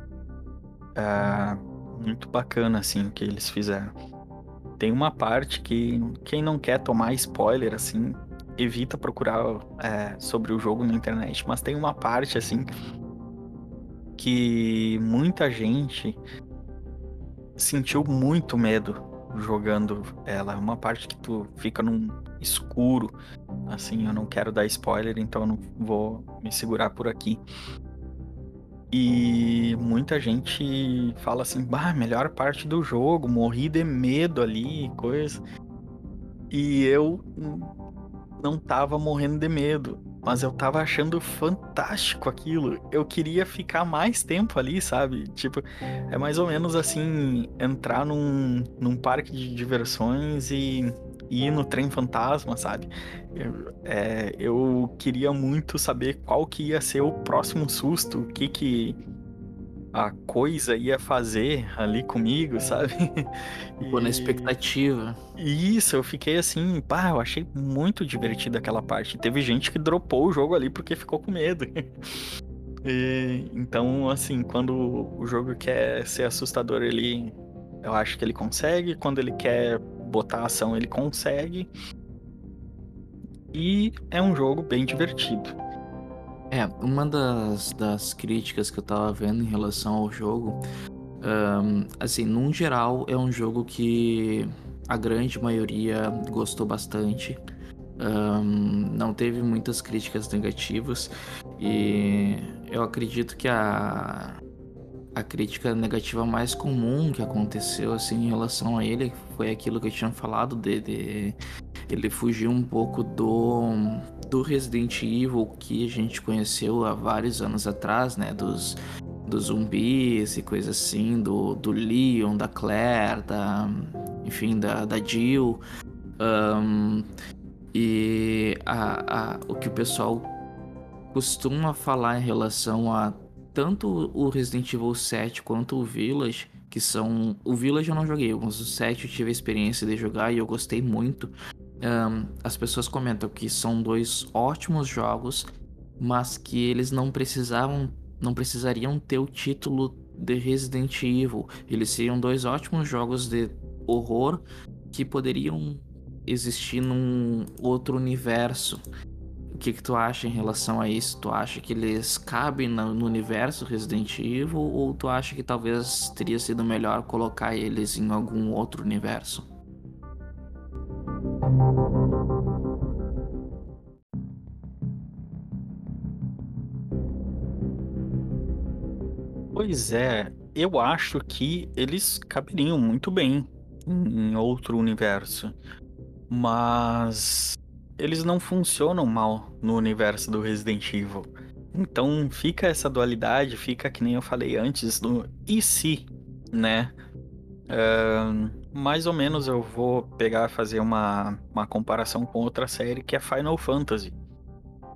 é muito bacana assim o que eles fizeram. Tem uma parte que quem não quer tomar spoiler assim evita procurar é, sobre o jogo na internet, mas tem uma parte assim que muita gente sentiu muito medo jogando ela. É uma parte que tu fica num escuro, assim, eu não quero dar spoiler, então eu não vou me segurar por aqui. E muita gente fala assim, bah, melhor parte do jogo, morri de medo ali, coisa. E eu não tava morrendo de medo, mas eu tava achando fantástico aquilo. Eu queria ficar mais tempo ali, sabe? Tipo, é mais ou menos assim, entrar num, num parque de diversões e ir no trem fantasma, sabe? Eu, é, eu queria muito saber qual que ia ser o próximo susto, o que que a coisa ia fazer ali comigo, sabe? Ficou e... na expectativa. Isso, eu fiquei assim, pá, eu achei muito divertido aquela parte. Teve gente que dropou o jogo ali porque ficou com medo. e, então, assim, quando o jogo quer ser assustador, ele. Eu acho que ele consegue. Quando ele quer botar ação, ele consegue. E é um jogo bem divertido. É, uma das, das críticas que eu tava vendo em relação ao jogo, um, assim, num geral, é um jogo que a grande maioria gostou bastante. Um, não teve muitas críticas negativas e eu acredito que a, a crítica negativa mais comum que aconteceu assim em relação a ele foi aquilo que eu tinha falado de, de ele fugir um pouco do do Resident Evil que a gente conheceu há vários anos atrás, né, dos dos zumbis e coisas assim, do, do Leon, da Claire, da enfim, da, da Jill. Um, e a, a, o que o pessoal costuma falar em relação a tanto o Resident Evil 7 quanto o Village, que são. O Village eu não joguei, mas o 7 eu tive a experiência de jogar e eu gostei muito. Um, as pessoas comentam que são dois ótimos jogos, mas que eles não precisavam. não precisariam ter o título de Resident Evil. Eles seriam dois ótimos jogos de horror que poderiam existir num outro universo que, que tu acha em relação a isso? Tu acha que eles cabem no, universo Resident Evil ou tu acha que talvez teria sido melhor colocar eles em algum outro universo? Pois é, eu acho que eles caberiam muito bem em outro universo. Mas eles não funcionam mal no universo do Resident Evil. Então fica essa dualidade, fica que nem eu falei antes, no e se, né? Uh, mais ou menos eu vou pegar fazer uma, uma comparação com outra série que é Final Fantasy.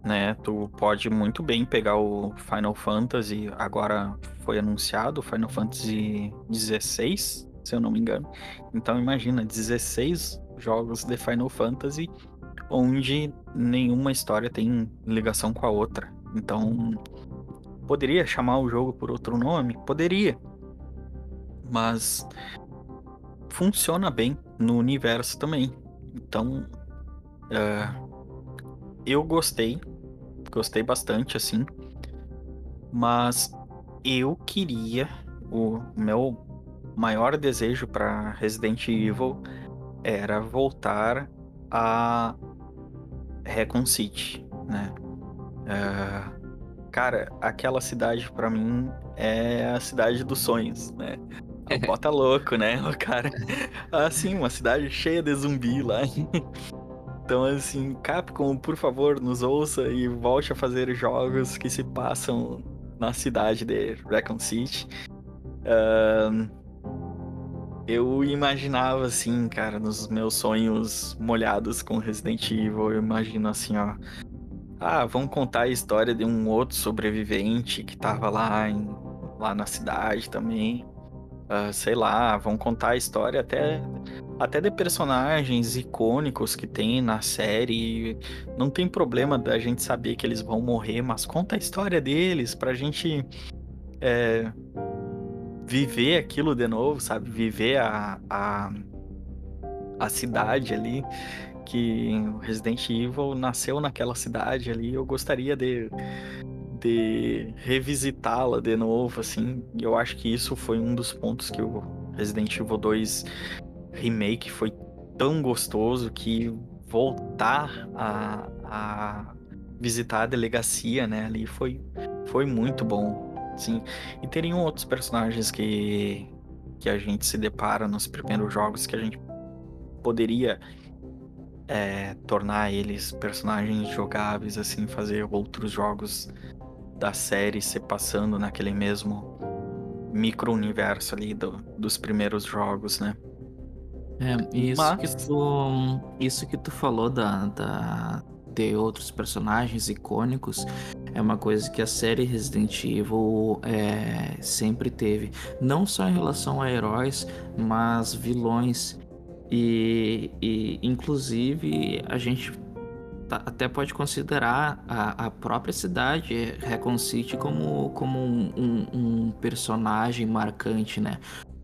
Né, tu pode muito bem pegar o Final Fantasy, agora foi anunciado, Final Fantasy 16, se eu não me engano. Então imagina, 16 jogos de Final Fantasy onde nenhuma história tem ligação com a outra. Então, poderia chamar o jogo por outro nome? Poderia. Mas funciona bem no universo também. Então, uh, eu gostei. Gostei bastante, assim. Mas eu queria. O meu maior desejo para Resident Evil era voltar a Recon City, né? Uh, cara, aquela cidade para mim é a cidade dos sonhos, né? Bota louco, né? O cara, assim, uma cidade cheia de zumbi lá. Então, assim, Capcom, por favor, nos ouça e volte a fazer jogos que se passam na cidade de Raccoon City. Uh, eu imaginava, assim, cara, nos meus sonhos molhados com Resident Evil, eu imagino assim, ó. Ah, vamos contar a história de um outro sobrevivente que tava lá, em, lá na cidade também. Uh, sei lá, vão contar a história até, até de personagens icônicos que tem na série. Não tem problema da gente saber que eles vão morrer, mas conta a história deles pra gente é, viver aquilo de novo, sabe? Viver a, a, a cidade ali. Que Resident Evil nasceu naquela cidade ali. Eu gostaria de de revisitá-la de novo, assim. E eu acho que isso foi um dos pontos que o Resident Evil 2 Remake foi tão gostoso que voltar a, a visitar a delegacia, né, ali foi, foi muito bom, sim. E teriam outros personagens que, que a gente se depara nos primeiros jogos que a gente poderia é, tornar eles personagens jogáveis, assim, fazer outros jogos da série se passando naquele mesmo micro-universo ali do, dos primeiros jogos, né? É, isso, Mas... que tu, isso que tu falou da, da, de outros personagens icônicos é uma coisa que a série Resident Evil é, sempre teve. Não só em relação a heróis, mas vilões. E, e inclusive a gente Tá, até pode considerar a, a própria cidade, Recon City, como, como um, um, um, personagem marcante, né?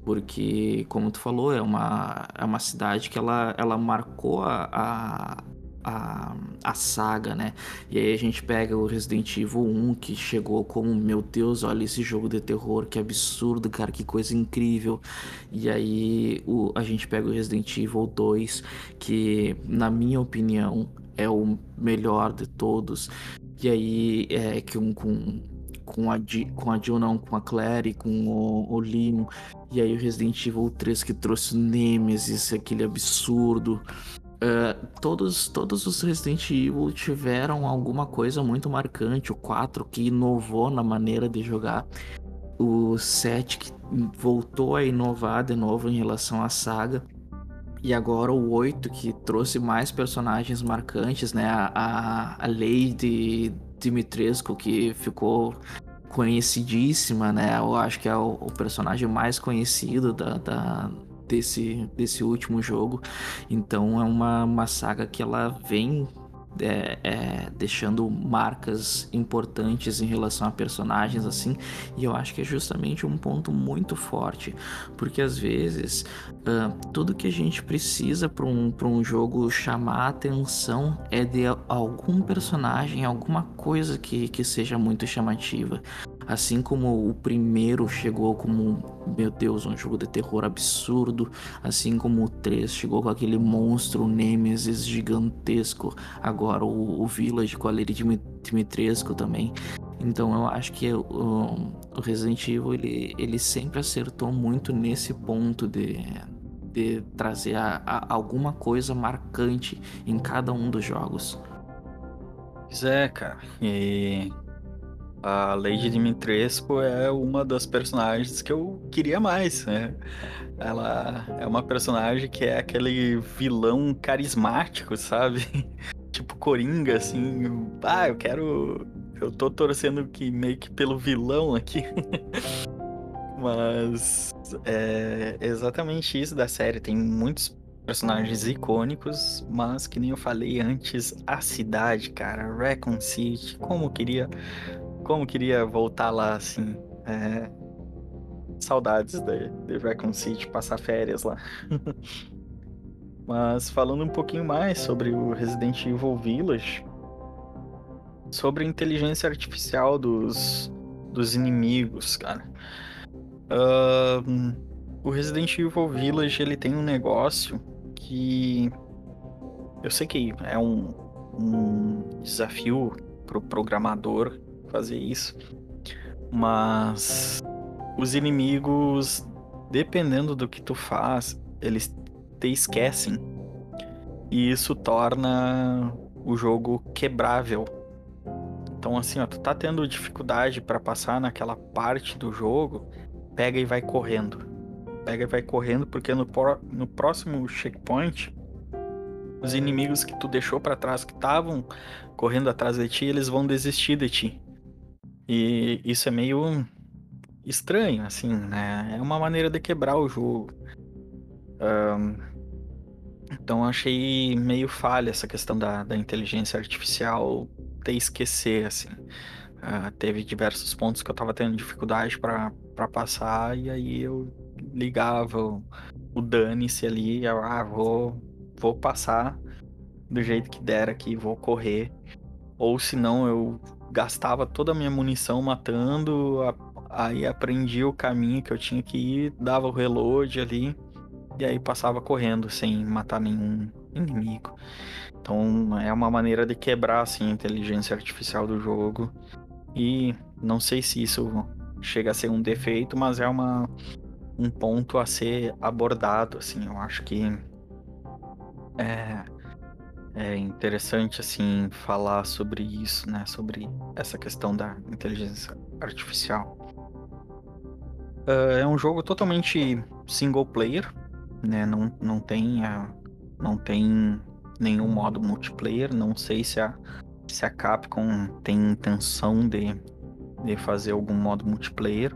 Porque, como tu falou, é uma, é uma cidade que ela, ela marcou a, a a, a saga, né? E aí a gente pega o Resident Evil 1, que chegou como, meu Deus, olha esse jogo de terror, que absurdo, cara, que coisa incrível. E aí o, a gente pega o Resident Evil 2, que, na minha opinião, é o melhor de todos. E aí é que um com com a com a Jill não, com a Claire, com o, o. E aí o Resident Evil 3 que trouxe o Nemesis, aquele absurdo. Uh, todos, todos os Resident Evil tiveram alguma coisa muito marcante. O 4 que inovou na maneira de jogar. O 7 que voltou a inovar de novo em relação à saga. E agora o 8, que trouxe mais personagens marcantes, né? A, a, a Lady Dimitrescu, que ficou conhecidíssima, né? Eu acho que é o, o personagem mais conhecido da, da, desse, desse último jogo. Então é uma, uma saga que ela vem é, é, deixando marcas importantes em relação a personagens assim e eu acho que é justamente um ponto muito forte porque às vezes uh, tudo que a gente precisa para um, um jogo chamar atenção é de algum personagem alguma coisa que, que seja muito chamativa Assim como o primeiro chegou como, meu Deus, um jogo de terror absurdo, assim como o 3 chegou com aquele monstro Nemesis gigantesco, agora o, o Village com a Lady Dimitrescu também. Então eu acho que o, o Resident Evil ele, ele sempre acertou muito nesse ponto de, de trazer a, a, alguma coisa marcante em cada um dos jogos. Pois é, cara. E a Lady Dimitrescu é uma das personagens que eu queria mais, né? Ela é uma personagem que é aquele vilão carismático, sabe? tipo Coringa, assim. Ah, eu quero. Eu tô torcendo que meio que pelo vilão aqui. Mas é exatamente isso da série. Tem muitos personagens icônicos, mas que nem eu falei antes, a cidade, cara, Recon City, como eu queria como queria voltar lá, assim. É... Saudades de, de Raccoon City, passar férias lá. Mas falando um pouquinho mais sobre o Resident Evil Village, sobre a inteligência artificial dos, dos inimigos, cara. Uh, o Resident Evil Village ele tem um negócio que eu sei que é um, um desafio pro programador fazer isso. Mas os inimigos, dependendo do que tu faz, eles te esquecem. E isso torna o jogo quebrável. Então assim, ó, tu tá tendo dificuldade para passar naquela parte do jogo, pega e vai correndo. Pega e vai correndo porque no, no próximo checkpoint os inimigos que tu deixou para trás que estavam correndo atrás de ti, eles vão desistir de ti. E isso é meio estranho, assim, né? É uma maneira de quebrar o jogo. Um, então achei meio falha essa questão da, da inteligência artificial ter esquecer, assim. Uh, teve diversos pontos que eu tava tendo dificuldade para passar e aí eu ligava o, o dane-se ali, eu, ah, vou, vou passar do jeito que der aqui, vou correr. Ou senão eu gastava toda a minha munição matando, aí aprendi o caminho que eu tinha que ir, dava o reload ali e aí passava correndo sem matar nenhum inimigo. Então é uma maneira de quebrar assim, a inteligência artificial do jogo. E não sei se isso chega a ser um defeito, mas é uma, um ponto a ser abordado. Assim, eu acho que é, é interessante assim falar sobre isso, né? Sobre essa questão da inteligência artificial. Uh, é um jogo totalmente single player, né? Não, não tem a, não tem nenhum modo multiplayer. Não sei se a, se a Capcom tem intenção de, de fazer algum modo multiplayer.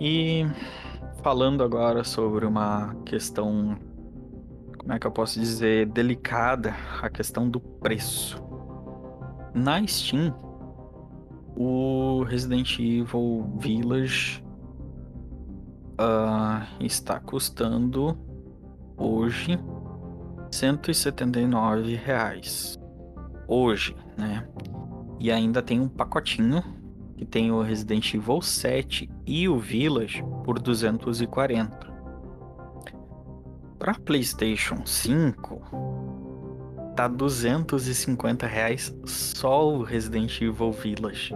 E falando agora sobre uma questão, como é que eu posso dizer, delicada, a questão do preço. Na Steam, o Resident Evil Village uh, está custando hoje 179 reais. Hoje, né? E ainda tem um pacotinho que tem o Resident Evil 7 e o Village por 240. Para PlayStation 5 tá 250 reais só o Resident Evil Village.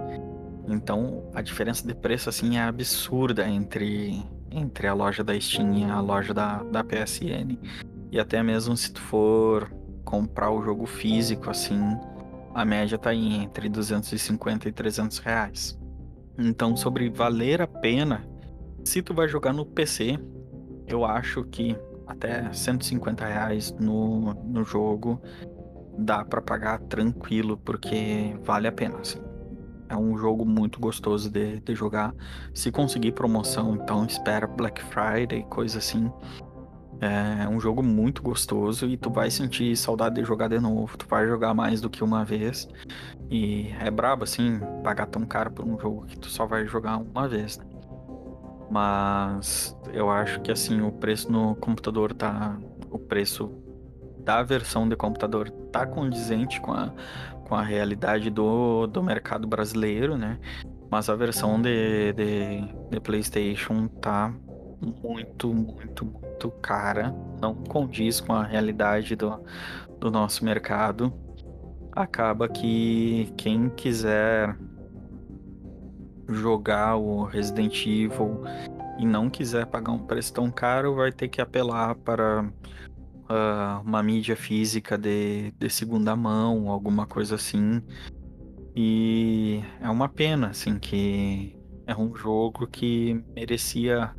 Então a diferença de preço assim é absurda entre entre a loja da Steam e a loja da, da PSN. E até mesmo se tu for comprar o jogo físico, assim, a média tá aí entre 250 e 300 reais. Então, sobre valer a pena, se tu vai jogar no PC, eu acho que até 150 reais no, no jogo dá para pagar tranquilo, porque vale a pena, assim. É um jogo muito gostoso de, de jogar. Se conseguir promoção, então espera Black Friday, coisa assim. É um jogo muito gostoso e tu vai sentir saudade de jogar de novo. Tu vai jogar mais do que uma vez. E é brabo, assim, pagar tão caro por um jogo que tu só vai jogar uma vez, né? Mas eu acho que, assim, o preço no computador tá. O preço da versão de computador tá condizente com a, com a realidade do, do mercado brasileiro, né? Mas a versão de, de, de PlayStation tá muito, muito, muito cara. Não condiz com a realidade do, do nosso mercado. Acaba que quem quiser jogar o Resident Evil e não quiser pagar um preço tão caro, vai ter que apelar para uh, uma mídia física de, de segunda mão, alguma coisa assim. E é uma pena, assim, que é um jogo que merecia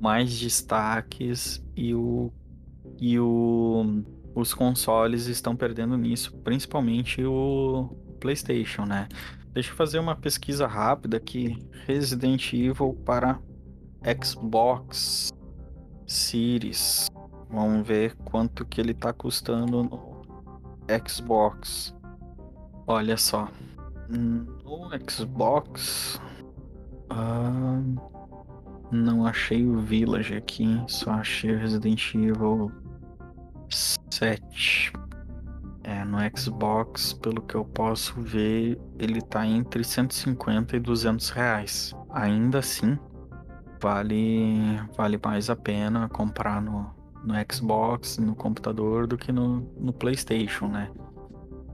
mais destaques e o e o os consoles estão perdendo nisso, principalmente o PlayStation, né? Deixa eu fazer uma pesquisa rápida aqui. Resident Evil para Xbox Series. Vamos ver quanto que ele tá custando no Xbox. Olha só. No Xbox. Não achei o Village aqui. Só achei o Resident Evil 7. É, no Xbox, pelo que eu posso ver, ele tá entre 150 e 200 reais. Ainda assim, vale, vale mais a pena comprar no, no Xbox, no computador, do que no, no PlayStation, né?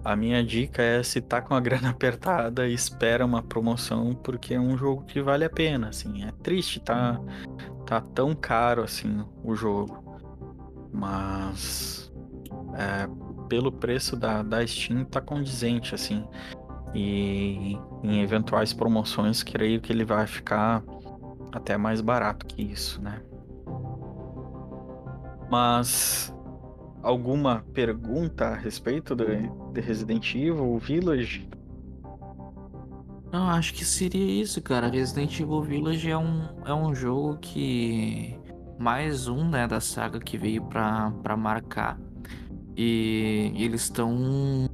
A minha dica é se tá com a grana apertada, espera uma promoção, porque é um jogo que vale a pena, assim. É triste tá, tá tão caro assim o jogo. Mas é, pelo preço da, da Steam tá condizente, assim. E em eventuais promoções, creio que ele vai ficar até mais barato que isso, né? Mas alguma pergunta a respeito de, de Resident Evil Village? Não, acho que seria isso, cara. Resident Evil Village é um, é um jogo que. Mais um, né, da saga que veio pra, pra marcar. E eles estão.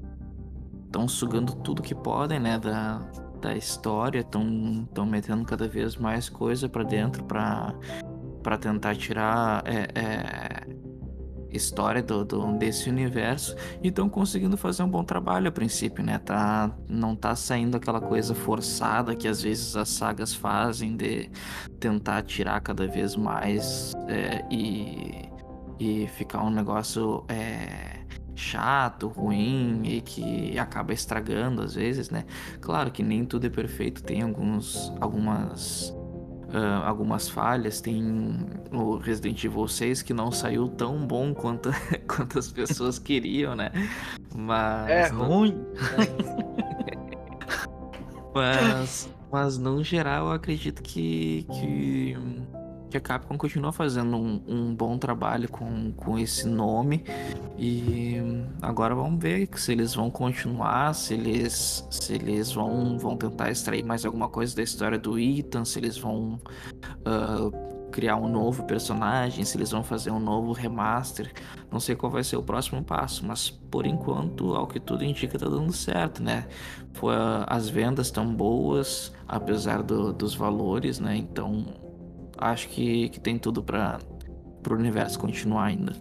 estão sugando tudo que podem, né, da, da história. Estão metendo cada vez mais coisa pra dentro pra, pra tentar tirar. É, é história do, do, desse universo e estão conseguindo fazer um bom trabalho a princípio, né? Tá, não tá saindo aquela coisa forçada que às vezes as sagas fazem de tentar tirar cada vez mais é, e, e ficar um negócio é, chato, ruim e que acaba estragando às vezes, né? Claro que nem tudo é perfeito, tem alguns, algumas uh, algumas falhas. Tem o Resident Evil 6 que não saiu tão bom quanto, quanto as pessoas queriam, né? Mas. É ruim! mas, mas, no geral, eu acredito que. que que a Capcom continua fazendo um, um, bom trabalho com, com esse nome. E agora vamos ver se eles vão continuar, se eles, se eles vão, vão tentar extrair mais alguma coisa da história do Ethan, se eles vão uh, criar um novo personagem, se eles vão fazer um novo remaster. Não sei qual vai ser o próximo passo, mas por enquanto, ao que tudo indica, tá dando certo, né? Foi, as vendas estão boas, apesar do, dos valores, né? Então acho que, que tem tudo para o universo continuar ainda.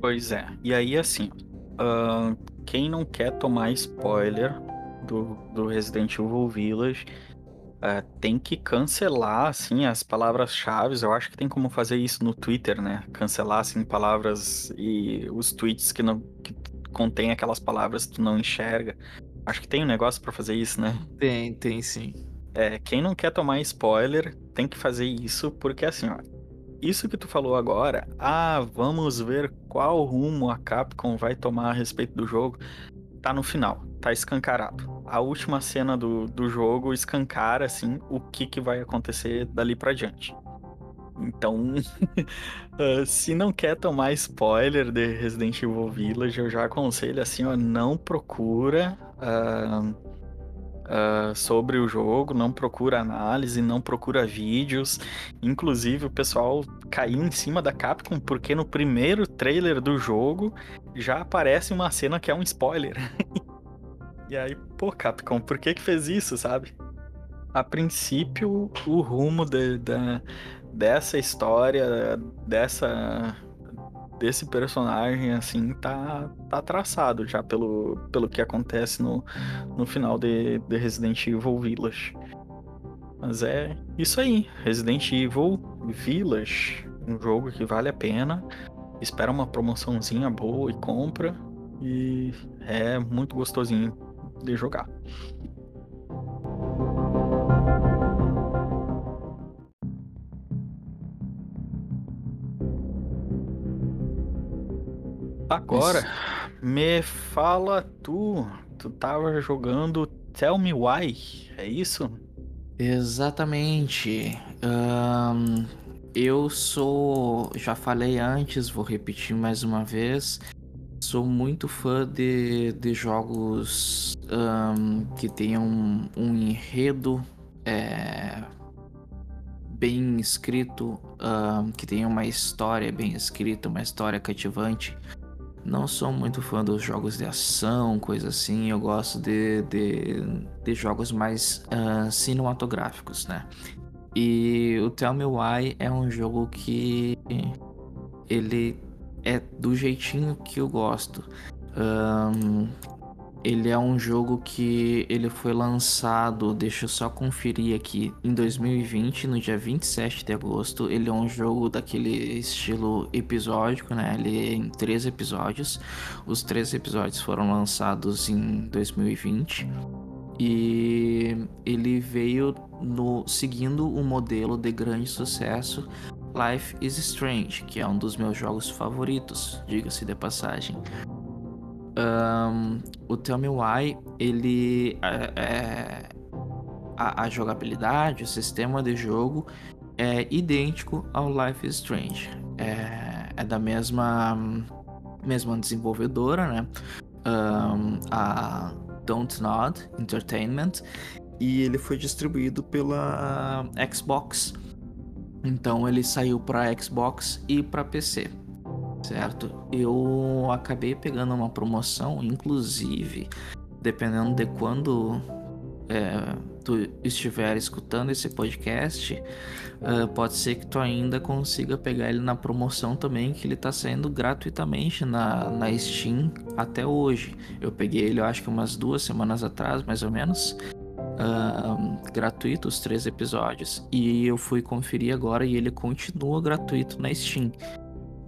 Pois é. E aí, assim, uh, quem não quer tomar spoiler do, do Resident Evil Village uh, tem que cancelar, assim, as palavras-chave. Eu acho que tem como fazer isso no Twitter, né? Cancelar, assim, palavras e os tweets que não que contém aquelas palavras que tu não enxerga. Acho que tem um negócio para fazer isso, né? Tem, tem sim. É, quem não quer tomar spoiler tem que fazer isso, porque assim, ó. Isso que tu falou agora, ah, vamos ver qual rumo a Capcom vai tomar a respeito do jogo, tá no final, tá escancarado. A última cena do, do jogo escancara, assim, o que, que vai acontecer dali pra diante. Então, uh, se não quer tomar spoiler de Resident Evil Village, eu já aconselho assim, ó, não procura. Uh, uh, sobre o jogo, não procura análise, não procura vídeos. Inclusive, o pessoal caiu em cima da Capcom porque no primeiro trailer do jogo já aparece uma cena que é um spoiler. e aí, pô, Capcom, por que que fez isso, sabe? A princípio, o rumo de, de, dessa história, dessa desse personagem, assim, tá, tá traçado já pelo, pelo que acontece no, no final de, de Resident Evil Village. Mas é isso aí. Resident Evil Village, um jogo que vale a pena. Espera uma promoçãozinha boa e compra. E é muito gostosinho de jogar. Agora, isso. me fala tu, tu tava jogando Tell Me Why, é isso? Exatamente. Um, eu sou, já falei antes, vou repetir mais uma vez. Sou muito fã de, de jogos um, que tenham um, um enredo é, bem escrito, que tenham uma história bem escrita, uma história cativante. Não sou muito fã dos jogos de ação, coisa assim. Eu gosto de, de, de jogos mais uh, cinematográficos, né? E o Tell Me Why é um jogo que ele é do jeitinho que eu gosto. Um, ele é um jogo que ele foi lançado, deixa eu só conferir aqui, em 2020, no dia 27 de agosto. Ele é um jogo daquele estilo episódico, né? Ele é em três episódios. Os três episódios foram lançados em 2020. E ele veio no seguindo o modelo de grande sucesso Life is Strange, que é um dos meus jogos favoritos, diga-se de passagem. Um, o Tell Me Why, ele é, é a, a, jogabilidade, o sistema de jogo é idêntico ao Life is Strange. É, é da mesma mesma desenvolvedora, né? Um, a Don't Nod Entertainment e ele foi distribuído pela Xbox. Então ele saiu para Xbox e para PC, certo? Eu acabei pegando uma promoção, inclusive, dependendo de quando é, tu estiver escutando esse podcast, uh, pode ser que tu ainda consiga pegar ele na promoção também, que ele tá saindo gratuitamente na, na Steam até hoje. Eu peguei ele, eu acho que umas duas semanas atrás, mais ou menos. Uh, gratuito os três episódios e eu fui conferir agora e ele continua gratuito na Steam.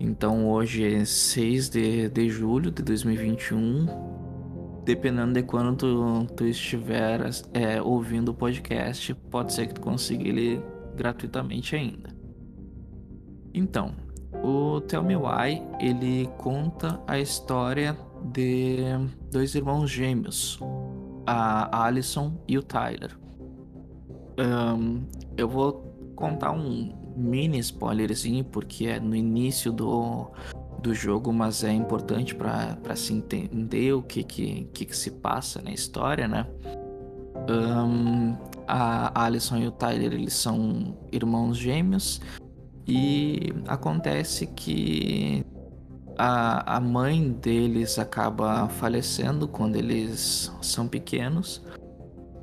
Então hoje é 6 de, de julho de 2021 dependendo de quando tu, tu estiver é, ouvindo o podcast, pode ser que tu consiga ele gratuitamente ainda. Então, o Tell Me Why, ele conta a história de dois irmãos gêmeos, a Alison e o Tyler. Um, eu vou contar um mini spoilerzinho, porque é no início do, do jogo, mas é importante para se entender o que, que, que, que, se passa na história, né? Um, a Alison e o Tyler, eles são irmãos gêmeos e acontece que a, a mãe deles acaba falecendo quando eles são pequenos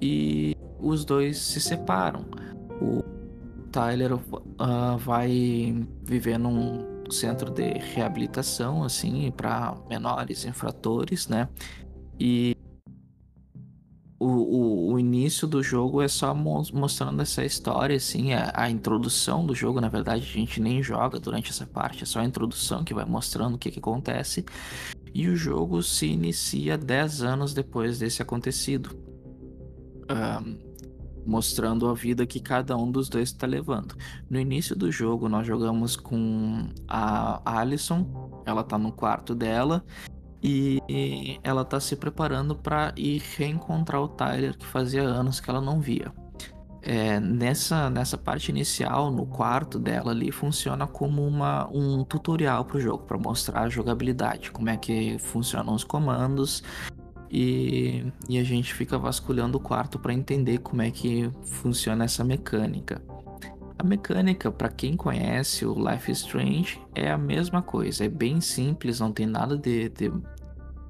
e os dois se separam. O Tyler uh, vai viver num centro de reabilitação, assim, para menores infratores, né? E o, o, o, início do jogo é só mostrando essa história, assim, a, a, introdução do jogo, na verdade, a gente nem joga durante essa parte, é só a introdução que vai mostrando o que, que acontece. E o jogo se inicia 10 anos depois desse acontecido. Um, mostrando a vida que cada um dos dois está levando. No início do jogo, nós jogamos com a Alison, ela tá no quarto dela e ela tá se preparando para ir reencontrar o Tyler, que fazia anos que ela não via. É, nessa, nessa parte inicial, no quarto dela ali, funciona como uma, um tutorial para o jogo, para mostrar a jogabilidade, como é que funcionam os comandos e, e a gente fica vasculhando o quarto para entender como é que funciona essa mecânica. A mecânica, para quem conhece o Life is Strange, é a mesma coisa, é bem simples, não tem nada de, de,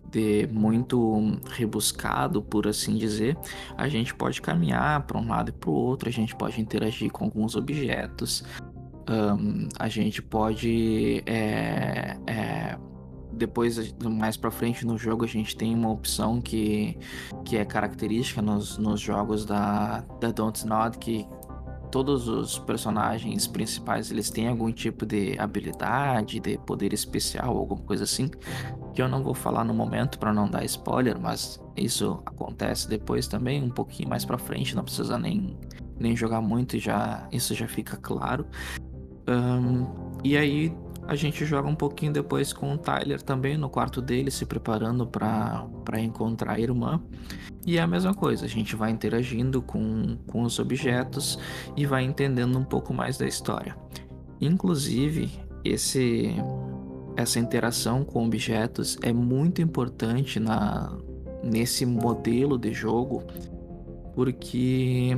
de muito rebuscado, por assim dizer. A gente pode caminhar para um lado e para o outro, a gente pode interagir com alguns objetos, um, a gente pode é, é, depois, mais para frente no jogo, a gente tem uma opção que, que é característica nos, nos jogos da, da Don't Nod, que todos os personagens principais eles têm algum tipo de habilidade, de poder especial, alguma coisa assim, que eu não vou falar no momento para não dar spoiler, mas isso acontece depois também, um pouquinho mais para frente, não precisa nem, nem jogar muito já isso já fica claro. Um, e aí a gente joga um pouquinho depois com o Tyler também no quarto dele, se preparando para encontrar a irmã. E é a mesma coisa, a gente vai interagindo com, com os objetos e vai entendendo um pouco mais da história. Inclusive, esse, essa interação com objetos é muito importante na, nesse modelo de jogo, porque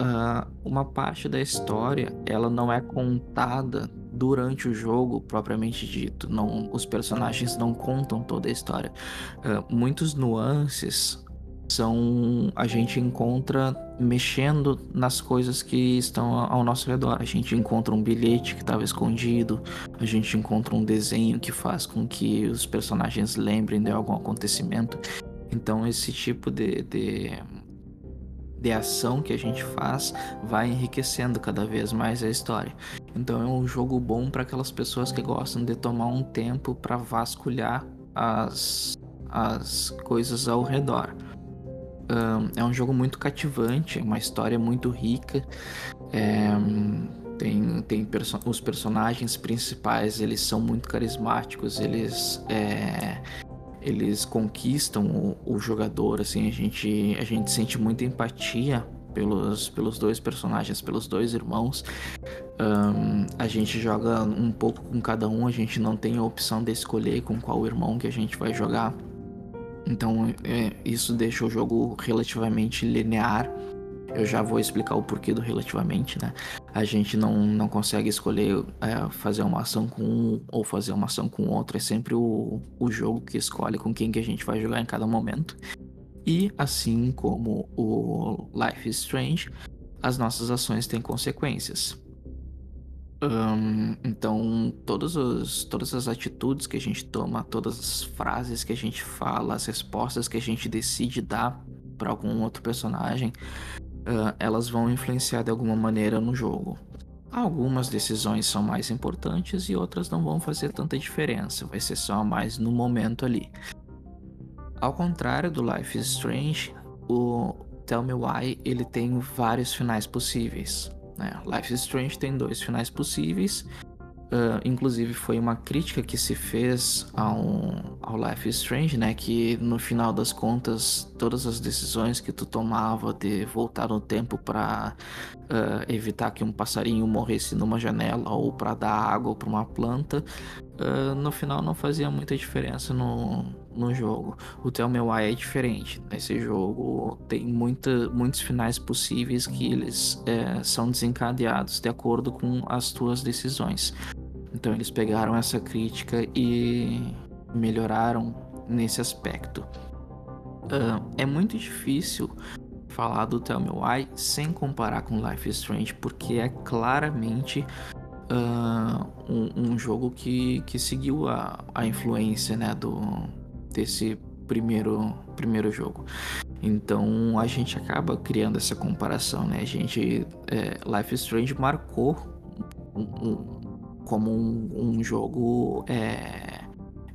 uh, uma parte da história ela não é contada durante o jogo propriamente dito. Não, os personagens não contam toda a história. Uh, muitos nuances são a gente encontra mexendo nas coisas que estão ao nosso redor. A gente encontra um bilhete que estava escondido, a gente encontra um desenho que faz com que os personagens lembrem de algum acontecimento. Então esse tipo de, de de ação que a gente faz vai enriquecendo cada vez mais a história. Então é um jogo bom para aquelas pessoas que gostam de tomar um tempo para vasculhar as, as coisas ao redor. Um, é um jogo muito cativante, é uma história muito rica. É, tem, tem perso os personagens principais, eles são muito carismáticos, eles é, eles conquistam o, o, jogador, assim, a gente, a gente sente muita empatia pelos, pelos dois personagens, pelos dois irmãos. Um, a gente joga um pouco com cada um, a gente não tem a opção de escolher com qual irmão que a gente vai jogar. Então é, isso deixa o jogo relativamente linear. Eu já vou explicar o porquê do relativamente, né? A gente não, não consegue escolher é, fazer uma ação com um ou fazer uma ação com outro. É sempre o, o jogo que escolhe com quem que a gente vai jogar em cada momento. E assim como o Life is Strange, as nossas ações têm consequências. Um, então, todos os, todas as atitudes que a gente toma, todas as frases que a gente fala, as respostas que a gente decide dar para algum outro personagem, uh, elas vão influenciar de alguma maneira no jogo. Algumas decisões são mais importantes e outras não vão fazer tanta diferença, vai ser só mais no momento ali. Ao contrário do Life is Strange, o Tell Me Why ele tem vários finais possíveis. Né? Life is Strange tem dois finais possíveis. Uh, inclusive foi uma crítica que se fez ao, ao Life is Strange, né? Que no final das contas todas as decisões que tu tomava de voltar no tempo para uh, ah, evitar que um passarinho morresse numa janela ou para dar água para uma planta, uh, no final não fazia muita diferença no, no jogo. O Tell Me Why é diferente. Nesse jogo tem muita, muitos finais possíveis que eles é, são desencadeados de acordo com as tuas decisões. Então eles pegaram essa crítica e melhoraram nesse aspecto. Uh, é muito difícil falar do Tell Me Why sem comparar com Life is Strange, porque é claramente uh, um, um, jogo que, que seguiu a, a influência né, do, desse primeiro, primeiro jogo. Então a gente acaba criando essa comparação, né? A gente, é, Life is Strange marcou um, um, como um, jogo é,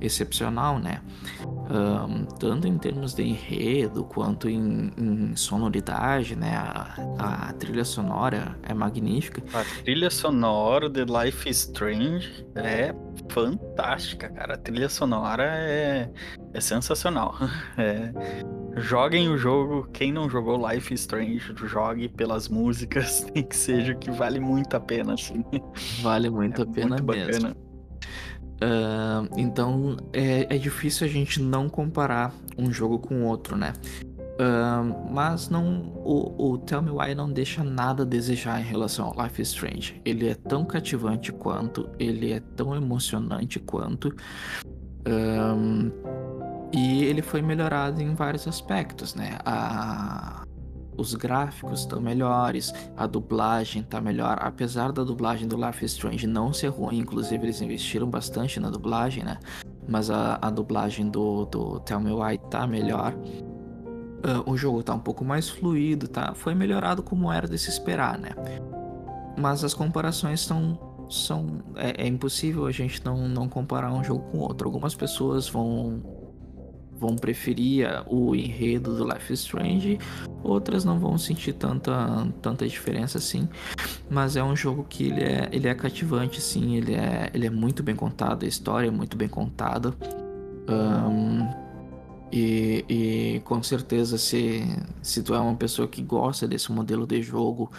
excepcional, né? Um, tanto em termos de enredo quanto em, em sonoridade, né? A, a, trilha sonora é magnífica. A trilha sonora de Life is Strange é fantástica, cara. A trilha sonora é, é sensacional. É, joguem o jogo. Quem não jogou Life is Strange, jogue pelas músicas. Tem que seja que vale muito a pena, assim. Vale muito é a pena muito mesmo. Bacana. Uh, então é, é, difícil a gente não comparar um jogo com outro, né? Uh, mas não, o, o, Tell Me Why não deixa nada a desejar em relação ao Life is Strange. Ele é tão cativante quanto, ele é tão emocionante quanto. E ele foi melhorado em vários aspectos, né? A, os gráficos estão melhores, a dublagem está melhor, apesar da dublagem do Life is Strange não ser ruim, inclusive eles investiram bastante na dublagem, né? Mas a, a dublagem do, do Tell Me Why tá melhor. Uh, o jogo tá um pouco mais fluido, tá? Foi melhorado como era de se esperar, né? Mas as comparações são. são é, é impossível a gente não, não comparar um jogo com outro. Algumas pessoas vão vão preferir o enredo do Life is Strange, outras não vão sentir tanta, tanta diferença assim. Mas é um jogo que ele é, ele é cativante, sim, ele é, ele é muito bem contado, a história é muito bem contada. Um, e, e, com certeza, se, se tu é uma pessoa que gosta desse modelo de jogo,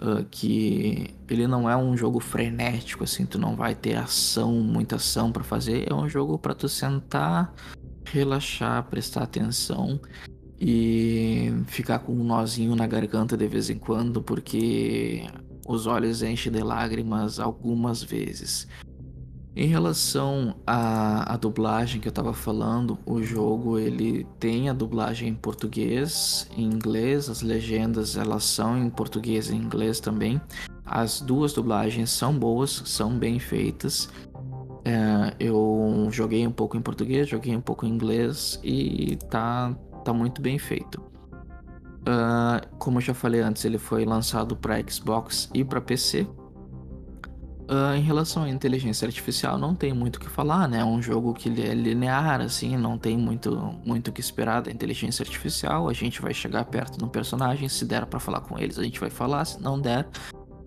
uh, que ele não é um jogo frenético, assim, tu não vai ter ação, muita ação para fazer, é um jogo para tu sentar, relaxar, prestar atenção e ficar com um nozinho na garganta de vez em quando, porque os olhos enchem de lágrimas algumas vezes. Em relação à, à dublagem que eu estava falando, o jogo ele tem a dublagem em português, em inglês, as legendas elas são em português e em inglês também. As duas dublagens são boas, são bem feitas é, eu joguei um pouco em português, joguei um pouco em inglês e tá, tá muito bem feito. Uh, como eu já falei antes, ele foi lançado para Xbox e para PC. Uh, em relação à inteligência artificial, não tem muito o que falar, né? É um jogo que é linear, assim, não tem muito muito o que esperar da inteligência artificial. A gente vai chegar perto do personagem, se der para falar com eles, a gente vai falar, se não der,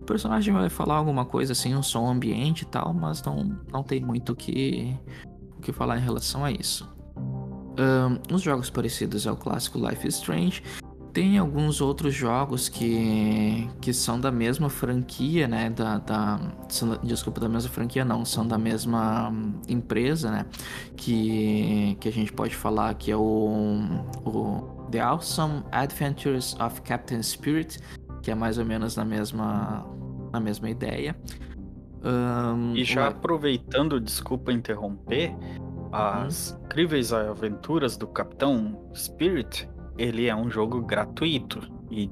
o personagem vai falar alguma coisa assim, um som ambiente e tal, mas não, não tem muito o que, o que falar em relação a isso. Um, os jogos parecidos é o clássico Life is Strange. Tem alguns outros jogos que, que são da mesma franquia, né? Da, da, são, desculpa, da mesma franquia não, são da mesma empresa, né? Que, que a gente pode falar que é o, o The Awesome Adventures of Captain Spirit, que é mais ou menos na mesma, na mesma ideia. Um, e já aproveitando, desculpa interromper, as hum. incríveis aventuras do Capitão Spirit ele é um jogo gratuito. E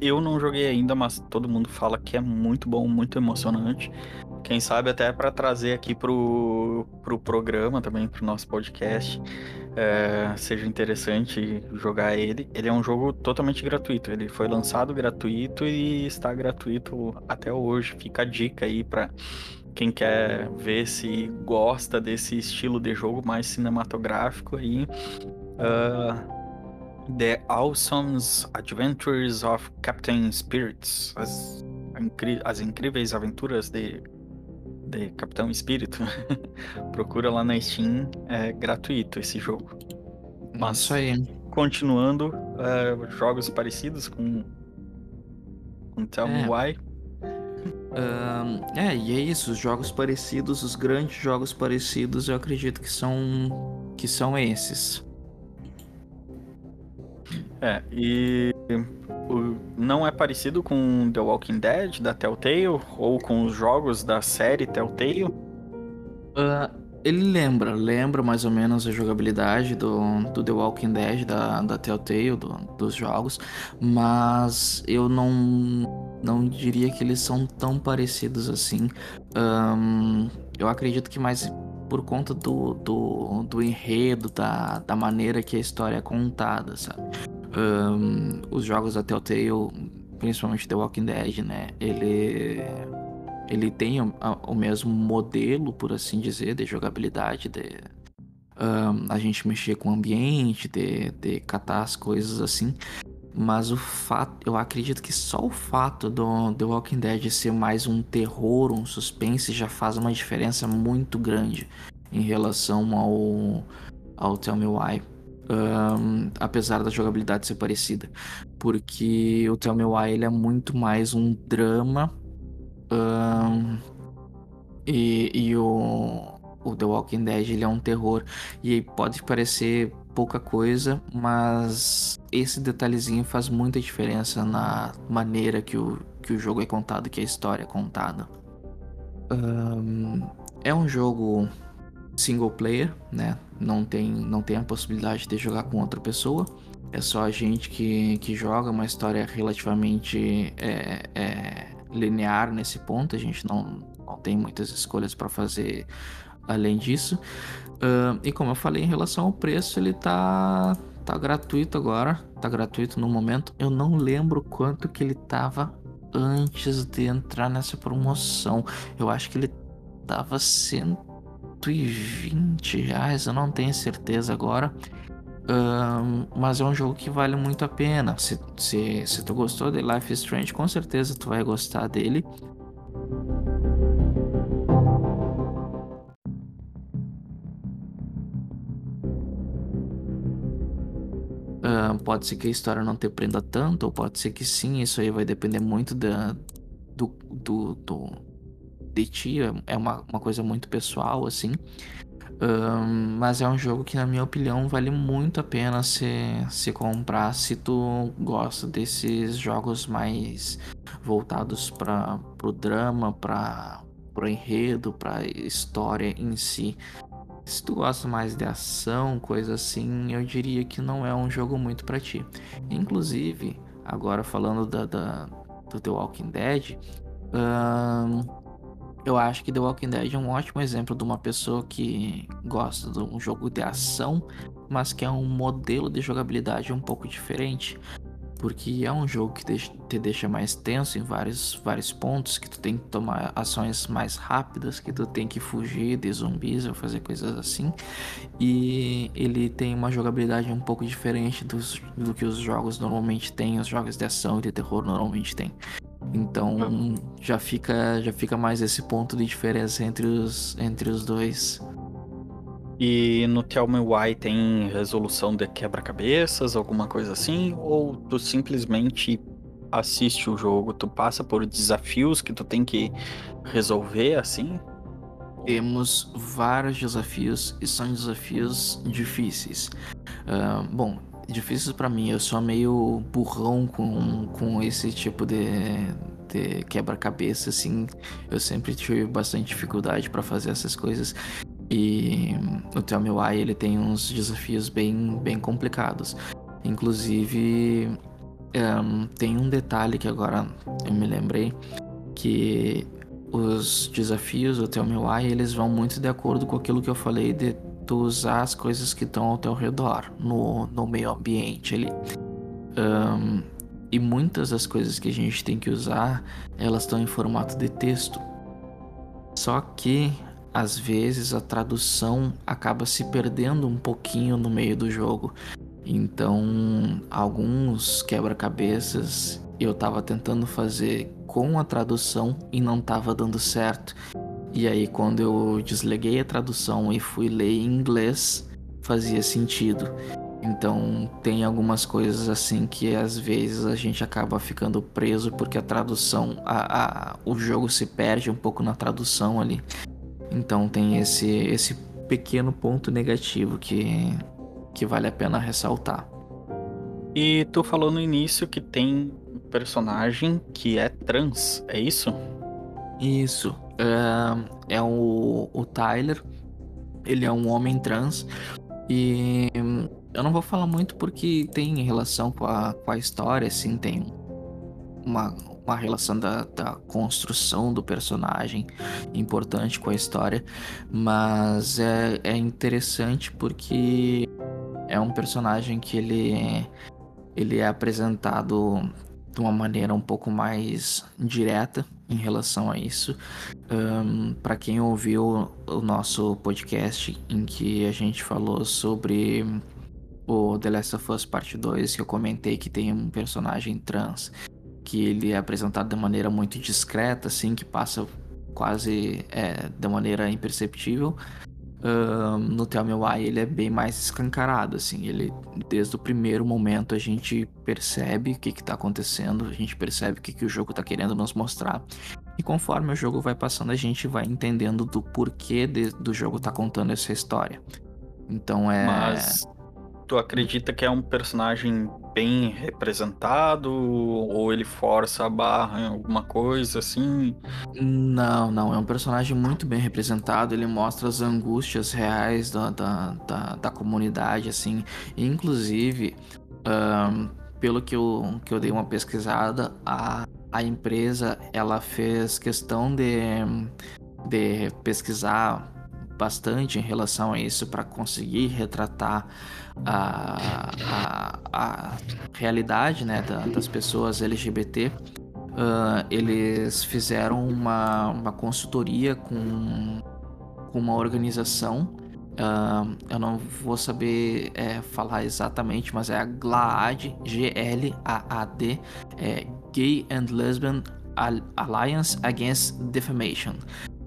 eu não joguei ainda, mas todo mundo fala que é muito bom, muito emocionante. Quem sabe até para trazer aqui pro, pro programa também, pro nosso podcast, é, seja interessante jogar ele. Ele é um jogo totalmente gratuito. Ele foi lançado gratuito e está gratuito até hoje. Fica a dica aí para quem quer ver se gosta desse estilo de jogo mais cinematográfico aí. Uh, The Awesome Adventures of Captain Spirits. As, as incríveis aventuras de, de Capitão Espírito. Procura lá na Steam, é gratuito esse jogo. Mas, Isso aí. Continuando, uh, jogos parecidos com, com Tell é. Me Why. Uh, é, e é isso, os jogos parecidos, os grandes jogos parecidos, eu acredito que são que são esses. É, e não é parecido com The Walking Dead da Telltale ou com os jogos da série Telltale? Uh, ele lembra, lembra mais ou menos a jogabilidade do, do The Walking Dead da, da Telltale, do, dos jogos, mas eu não, não diria que eles são tão parecidos assim. Um, eu acredito que mais por conta do, do, do enredo, da, da maneira que a história é contada, sabe? Um, os jogos da Telltale, principalmente The Walking Dead, né? Ele, ele tem o, o mesmo modelo, por assim dizer, de jogabilidade, de um, a gente mexer com o ambiente, de, de catar as coisas assim. Mas o fato, eu acredito que só o fato do The Walking Dead ser mais um terror, um suspense, já faz uma diferença muito grande em relação ao, ao Tell Me Why. Um, apesar da jogabilidade ser parecida. Porque o Tell Me Why ele é muito mais um drama. Um, e, e o, o The Walking Dead ele é um terror. E pode parecer pouca coisa, mas esse detalhezinho faz muita diferença na maneira que o, que o jogo é contado, que a história é contada. Um, é um jogo single player, né? Não tem, não tem a possibilidade de jogar com outra pessoa. É só a gente que, que joga, uma história relativamente é, é linear nesse ponto. A gente não, não tem muitas escolhas para fazer além disso. Uh, e como eu falei em relação ao preço, ele tá, tá gratuito agora. Tá gratuito no momento. Eu não lembro quanto que ele tava antes de entrar nessa promoção. Eu acho que ele tava 120 reais, eu não tenho certeza agora. Uh, mas é um jogo que vale muito a pena. Se, se, se tu gostou de Life is Strange, com certeza tu vai gostar dele. Uh, pode ser que a história não te prenda tanto, ou pode ser que sim, isso aí vai depender muito da, do, do, do de ti, é uma, uma coisa muito pessoal, assim. Uh, mas é um jogo que, na minha opinião, vale muito a pena se, se comprar se tu gosta desses jogos mais voltados para o drama, para o enredo, para história em si. Se tu gosta mais de ação, coisa assim, eu diria que não é um jogo muito para ti. Inclusive, agora falando da, da, do The Walking Dead, eu acho que The Walking Dead é um ótimo exemplo de uma pessoa que gosta de um jogo de ação, mas que é um modelo de jogabilidade um pouco diferente porque é um jogo que te deixa mais tenso em vários, vários pontos, que tu tem que tomar ações mais rápidas, que tu tem que fugir de zumbis ou fazer coisas assim. E ele tem uma jogabilidade um pouco diferente dos, do que os jogos normalmente têm, os jogos de ação e de terror normalmente têm. Então já fica, já fica mais esse ponto de diferença entre os, entre os dois. E no Tell Me Why tem resolução de quebra-cabeças, alguma coisa assim? Ou tu simplesmente assiste o jogo, tu passa por desafios que tu tem que resolver assim? Temos vários desafios e são desafios difíceis. Uh, bom, difíceis para mim, eu sou meio burrão com, com esse tipo de, de quebra-cabeça, assim. Eu sempre tive bastante dificuldade para fazer essas coisas. E o Tell Me Why, ele tem uns desafios bem, bem complicados. Inclusive, um, tem um detalhe que agora eu me lembrei, que os desafios do Tell Me Why, eles vão muito de acordo com aquilo que eu falei de tu usar as coisas que estão ao teu redor, no, no meio ambiente ali. Um, e muitas das coisas que a gente tem que usar, elas estão em formato de texto. Só que às vezes a tradução acaba se perdendo um pouquinho no meio do jogo. Então, alguns quebra-cabeças eu estava tentando fazer com a tradução e não estava dando certo. E aí, quando eu desliguei a tradução e fui ler em inglês, fazia sentido. Então, tem algumas coisas assim que às vezes a gente acaba ficando preso porque a tradução, a, a, o jogo se perde um pouco na tradução ali. Então tem esse, esse pequeno ponto negativo que, que vale a pena ressaltar. E tu falou no início que tem personagem que é trans, é isso? Isso. É, é o, o Tyler. Ele é um homem trans. E eu não vou falar muito porque tem relação com a, com a história, assim, tem uma, uma relação da, da construção do personagem importante com a história, mas é, é interessante porque é um personagem que ele, ele é apresentado de uma maneira um pouco mais direta em relação a isso. Um, para quem ouviu o nosso podcast em que a gente falou sobre o The Last of Us Parte 2, que eu comentei que tem um personagem trans que ele é apresentado de maneira muito discreta, assim, que passa quase é, de maneira imperceptível. Uh, no Tell Me Why ele é bem mais escancarado, assim, ele desde o primeiro momento a gente percebe o que está acontecendo, a gente percebe o que, que o jogo está querendo nos mostrar e conforme o jogo vai passando a gente vai entendendo do porquê de, do jogo tá contando essa história. Então é. Mas tu acredita que é um personagem bem representado? Ou ele força a barra em alguma coisa assim? Não, não, é um personagem muito bem representado, ele mostra as angústias reais da, da, da, da comunidade, assim, inclusive, um, pelo que eu, que eu dei uma pesquisada, a, a empresa, ela fez questão de, de pesquisar bastante em relação a isso para conseguir retratar a, a, a realidade né, da, das pessoas LGBT. Uh, eles fizeram uma, uma consultoria com, com uma organização. Uh, eu não vou saber é, falar exatamente, mas é a GLAAD, G-L-A-A-D, é Gay and Lesbian Alliance Against Defamation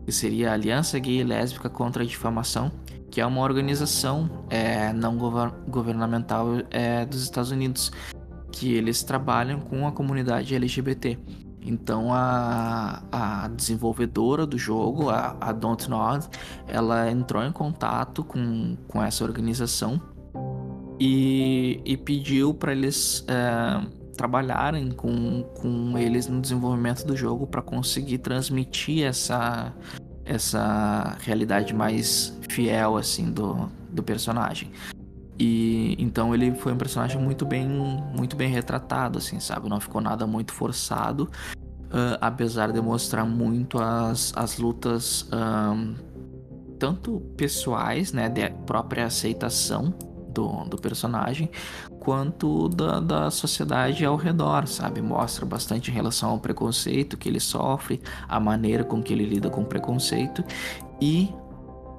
que seria a Aliança Gay e Lésbica contra a Difamação, que é uma organização é, não governamental é, dos Estados Unidos, que eles trabalham com a comunidade LGBT. Então a, a desenvolvedora do jogo, a, a Don't Nod, ela entrou em contato com, com essa organização e, e pediu para eles é, trabalharem com, com eles no desenvolvimento do jogo para conseguir transmitir essa, essa realidade mais fiel assim do, do personagem. E então ele foi um personagem muito bem muito bem retratado assim, sabe? Não ficou nada muito forçado, uh, apesar de mostrar muito as, as lutas um, tanto pessoais, né, de própria aceitação do, do personagem, quanto da, da sociedade ao redor, sabe? Mostra bastante em relação ao preconceito que ele sofre, a maneira com que ele lida com o preconceito e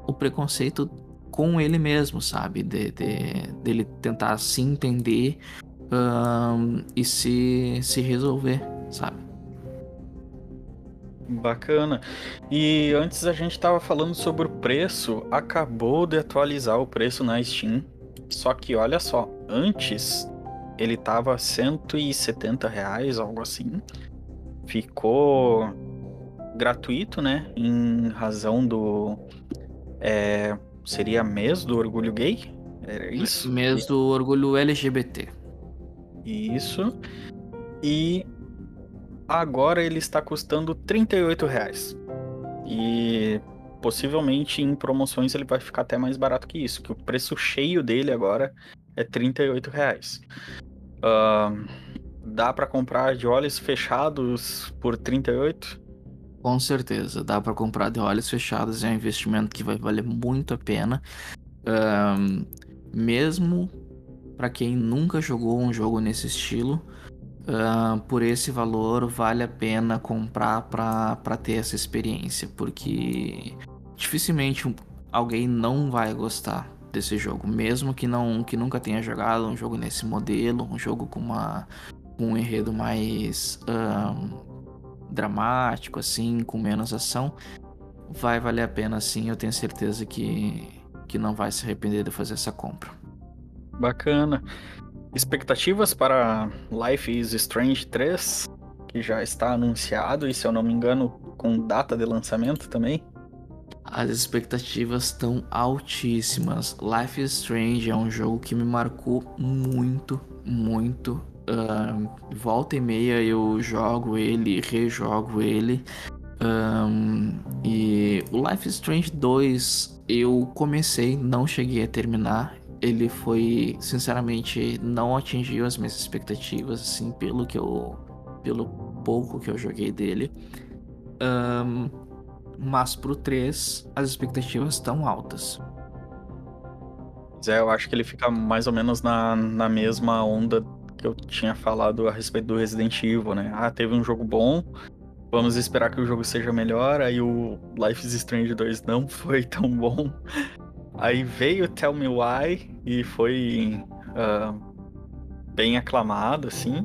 o preconceito com ele mesmo, sabe? De, de, dele tentar se entender um, e se, se resolver, sabe? Bacana. E antes a gente estava falando sobre o preço, acabou de atualizar o preço na Steam. Só que olha só, antes ele tava 170 reais, algo assim. Ficou gratuito, né? Em razão do. É, seria mês do orgulho gay? Era isso? Mês do orgulho LGBT. Isso. E agora ele está custando 38 reais. E possivelmente em promoções ele vai ficar até mais barato que isso, que o preço cheio dele agora é 38 reais. Uh, dá para comprar de olhos fechados por 38? Com certeza, dá para comprar de olhos fechados, é um investimento que vai valer muito a pena. Uh, mesmo para quem nunca jogou um jogo nesse estilo, uh, por esse valor vale a pena comprar para ter essa experiência, porque dificilmente alguém não vai gostar desse jogo, mesmo que não que nunca tenha jogado um jogo nesse modelo, um jogo com uma um enredo mais dramático assim, com menos ação, vai valer a pena sim, eu tenho certeza que que não vai se arrepender de fazer essa compra. Bacana. Expectativas para Life is Strange 3, que já está anunciado e se eu não me engano com data de lançamento também? As expectativas estão altíssimas. Life is Strange é um jogo que me marcou muito, muito. Uh, volta e meia eu jogo ele, rejogo ele. Um, e o Life is Strange 2 eu comecei, não cheguei a terminar. Ele foi, sinceramente, não atingiu as minhas expectativas, assim, pelo que eu. pelo pouco que eu joguei dele. Um, mas pro 3 as expectativas estão altas. É, eu acho que ele fica mais ou menos na, na mesma onda que eu tinha falado a respeito do Resident Evil, né? Ah, teve um jogo bom, vamos esperar que o jogo seja melhor. Aí o Life is Strange 2 não foi tão bom. Aí veio Tell Me Why e foi uh, bem aclamado, assim.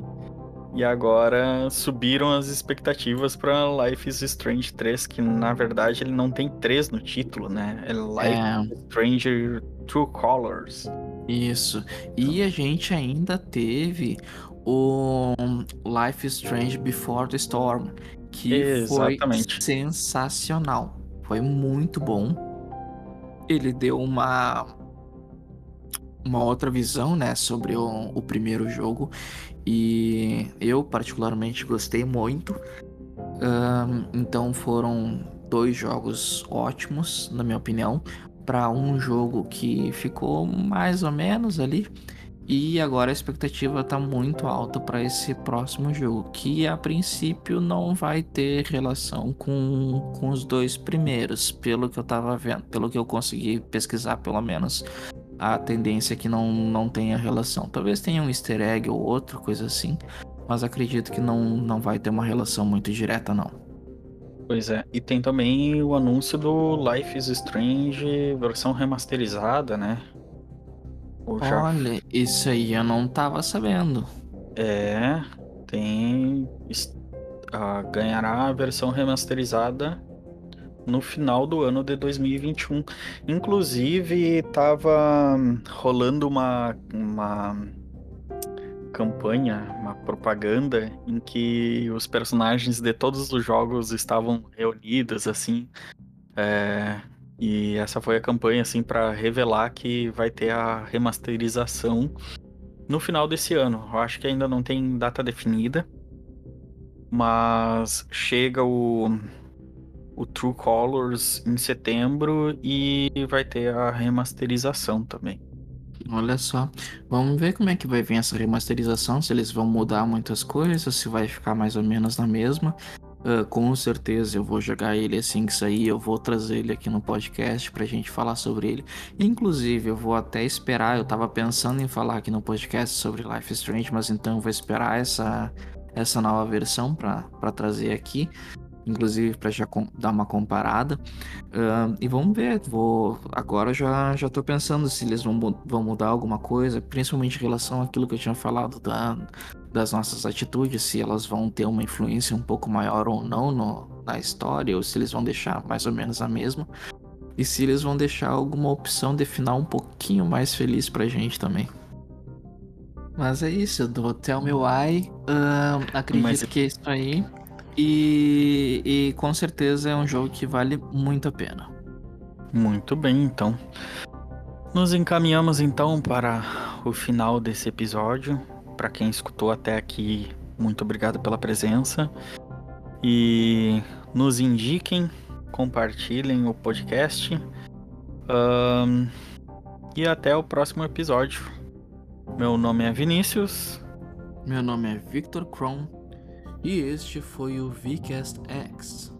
E agora subiram as expectativas para Life is Strange 3, que na verdade ele não tem 3 no título, né? É Life é... is Strange True Colors. Isso. E a gente ainda teve o Life is Strange Before the Storm, que Exatamente. foi sensacional. Foi muito bom. Ele deu uma uma outra visão, né, sobre o, o primeiro jogo e eu, particularmente, gostei muito. Um, então foram dois jogos ótimos, na minha opinião, para um jogo que ficou mais ou menos ali. E agora a expectativa está muito alta para esse próximo jogo, que a princípio não vai ter relação com, com os dois primeiros, pelo que eu estava vendo, pelo que eu consegui pesquisar pelo menos a tendência é que não, não tenha relação. Talvez tenha um easter egg ou outra, coisa assim, mas acredito que não, não vai ter uma relação muito direta, não. Pois é, e tem também o anúncio do Life is Strange versão remasterizada, né? Já... Olha, isso aí eu não tava sabendo. É, tem. Uh, ganhará a versão remasterizada no final do ano de 2021. Inclusive, estava rolando uma, uma campanha, uma propaganda em que os personagens de todos os jogos estavam reunidos, assim. É, e essa foi a campanha, assim, para revelar que vai ter a remasterização no final desse ano. Eu acho que ainda não tem data definida, mas chega o o True Colors em setembro e vai ter a remasterização também. Olha só, vamos ver como é que vai vir essa remasterização, se eles vão mudar muitas coisas, se vai ficar mais ou menos na mesma. Uh, com certeza eu vou jogar ele assim que sair, eu vou trazer ele aqui no podcast pra gente falar sobre ele. Inclusive, eu vou até esperar, eu tava pensando em falar aqui no podcast sobre Life Strange, mas então eu vou esperar essa, essa nova versão para trazer aqui. Inclusive para já dar uma comparada. Uh, e vamos ver, vou agora já já tô pensando se eles vão, vão mudar alguma coisa, principalmente em relação àquilo que eu tinha falado da, das nossas atitudes, se elas vão ter uma influência um pouco maior ou não no, na história, ou se eles vão deixar mais ou menos a mesma. E se eles vão deixar alguma opção de final um pouquinho mais feliz pra gente também. Mas é isso, do Tell Me Why. Uh, acredito Mas... que é isso aí. E, e com certeza é um jogo que vale muito a pena. Muito bem, então. Nos encaminhamos então para o final desse episódio. Para quem escutou até aqui, muito obrigado pela presença. E nos indiquem, compartilhem o podcast. Um, e até o próximo episódio. Meu nome é Vinícius. Meu nome é Victor Kron. E este foi o VCast X.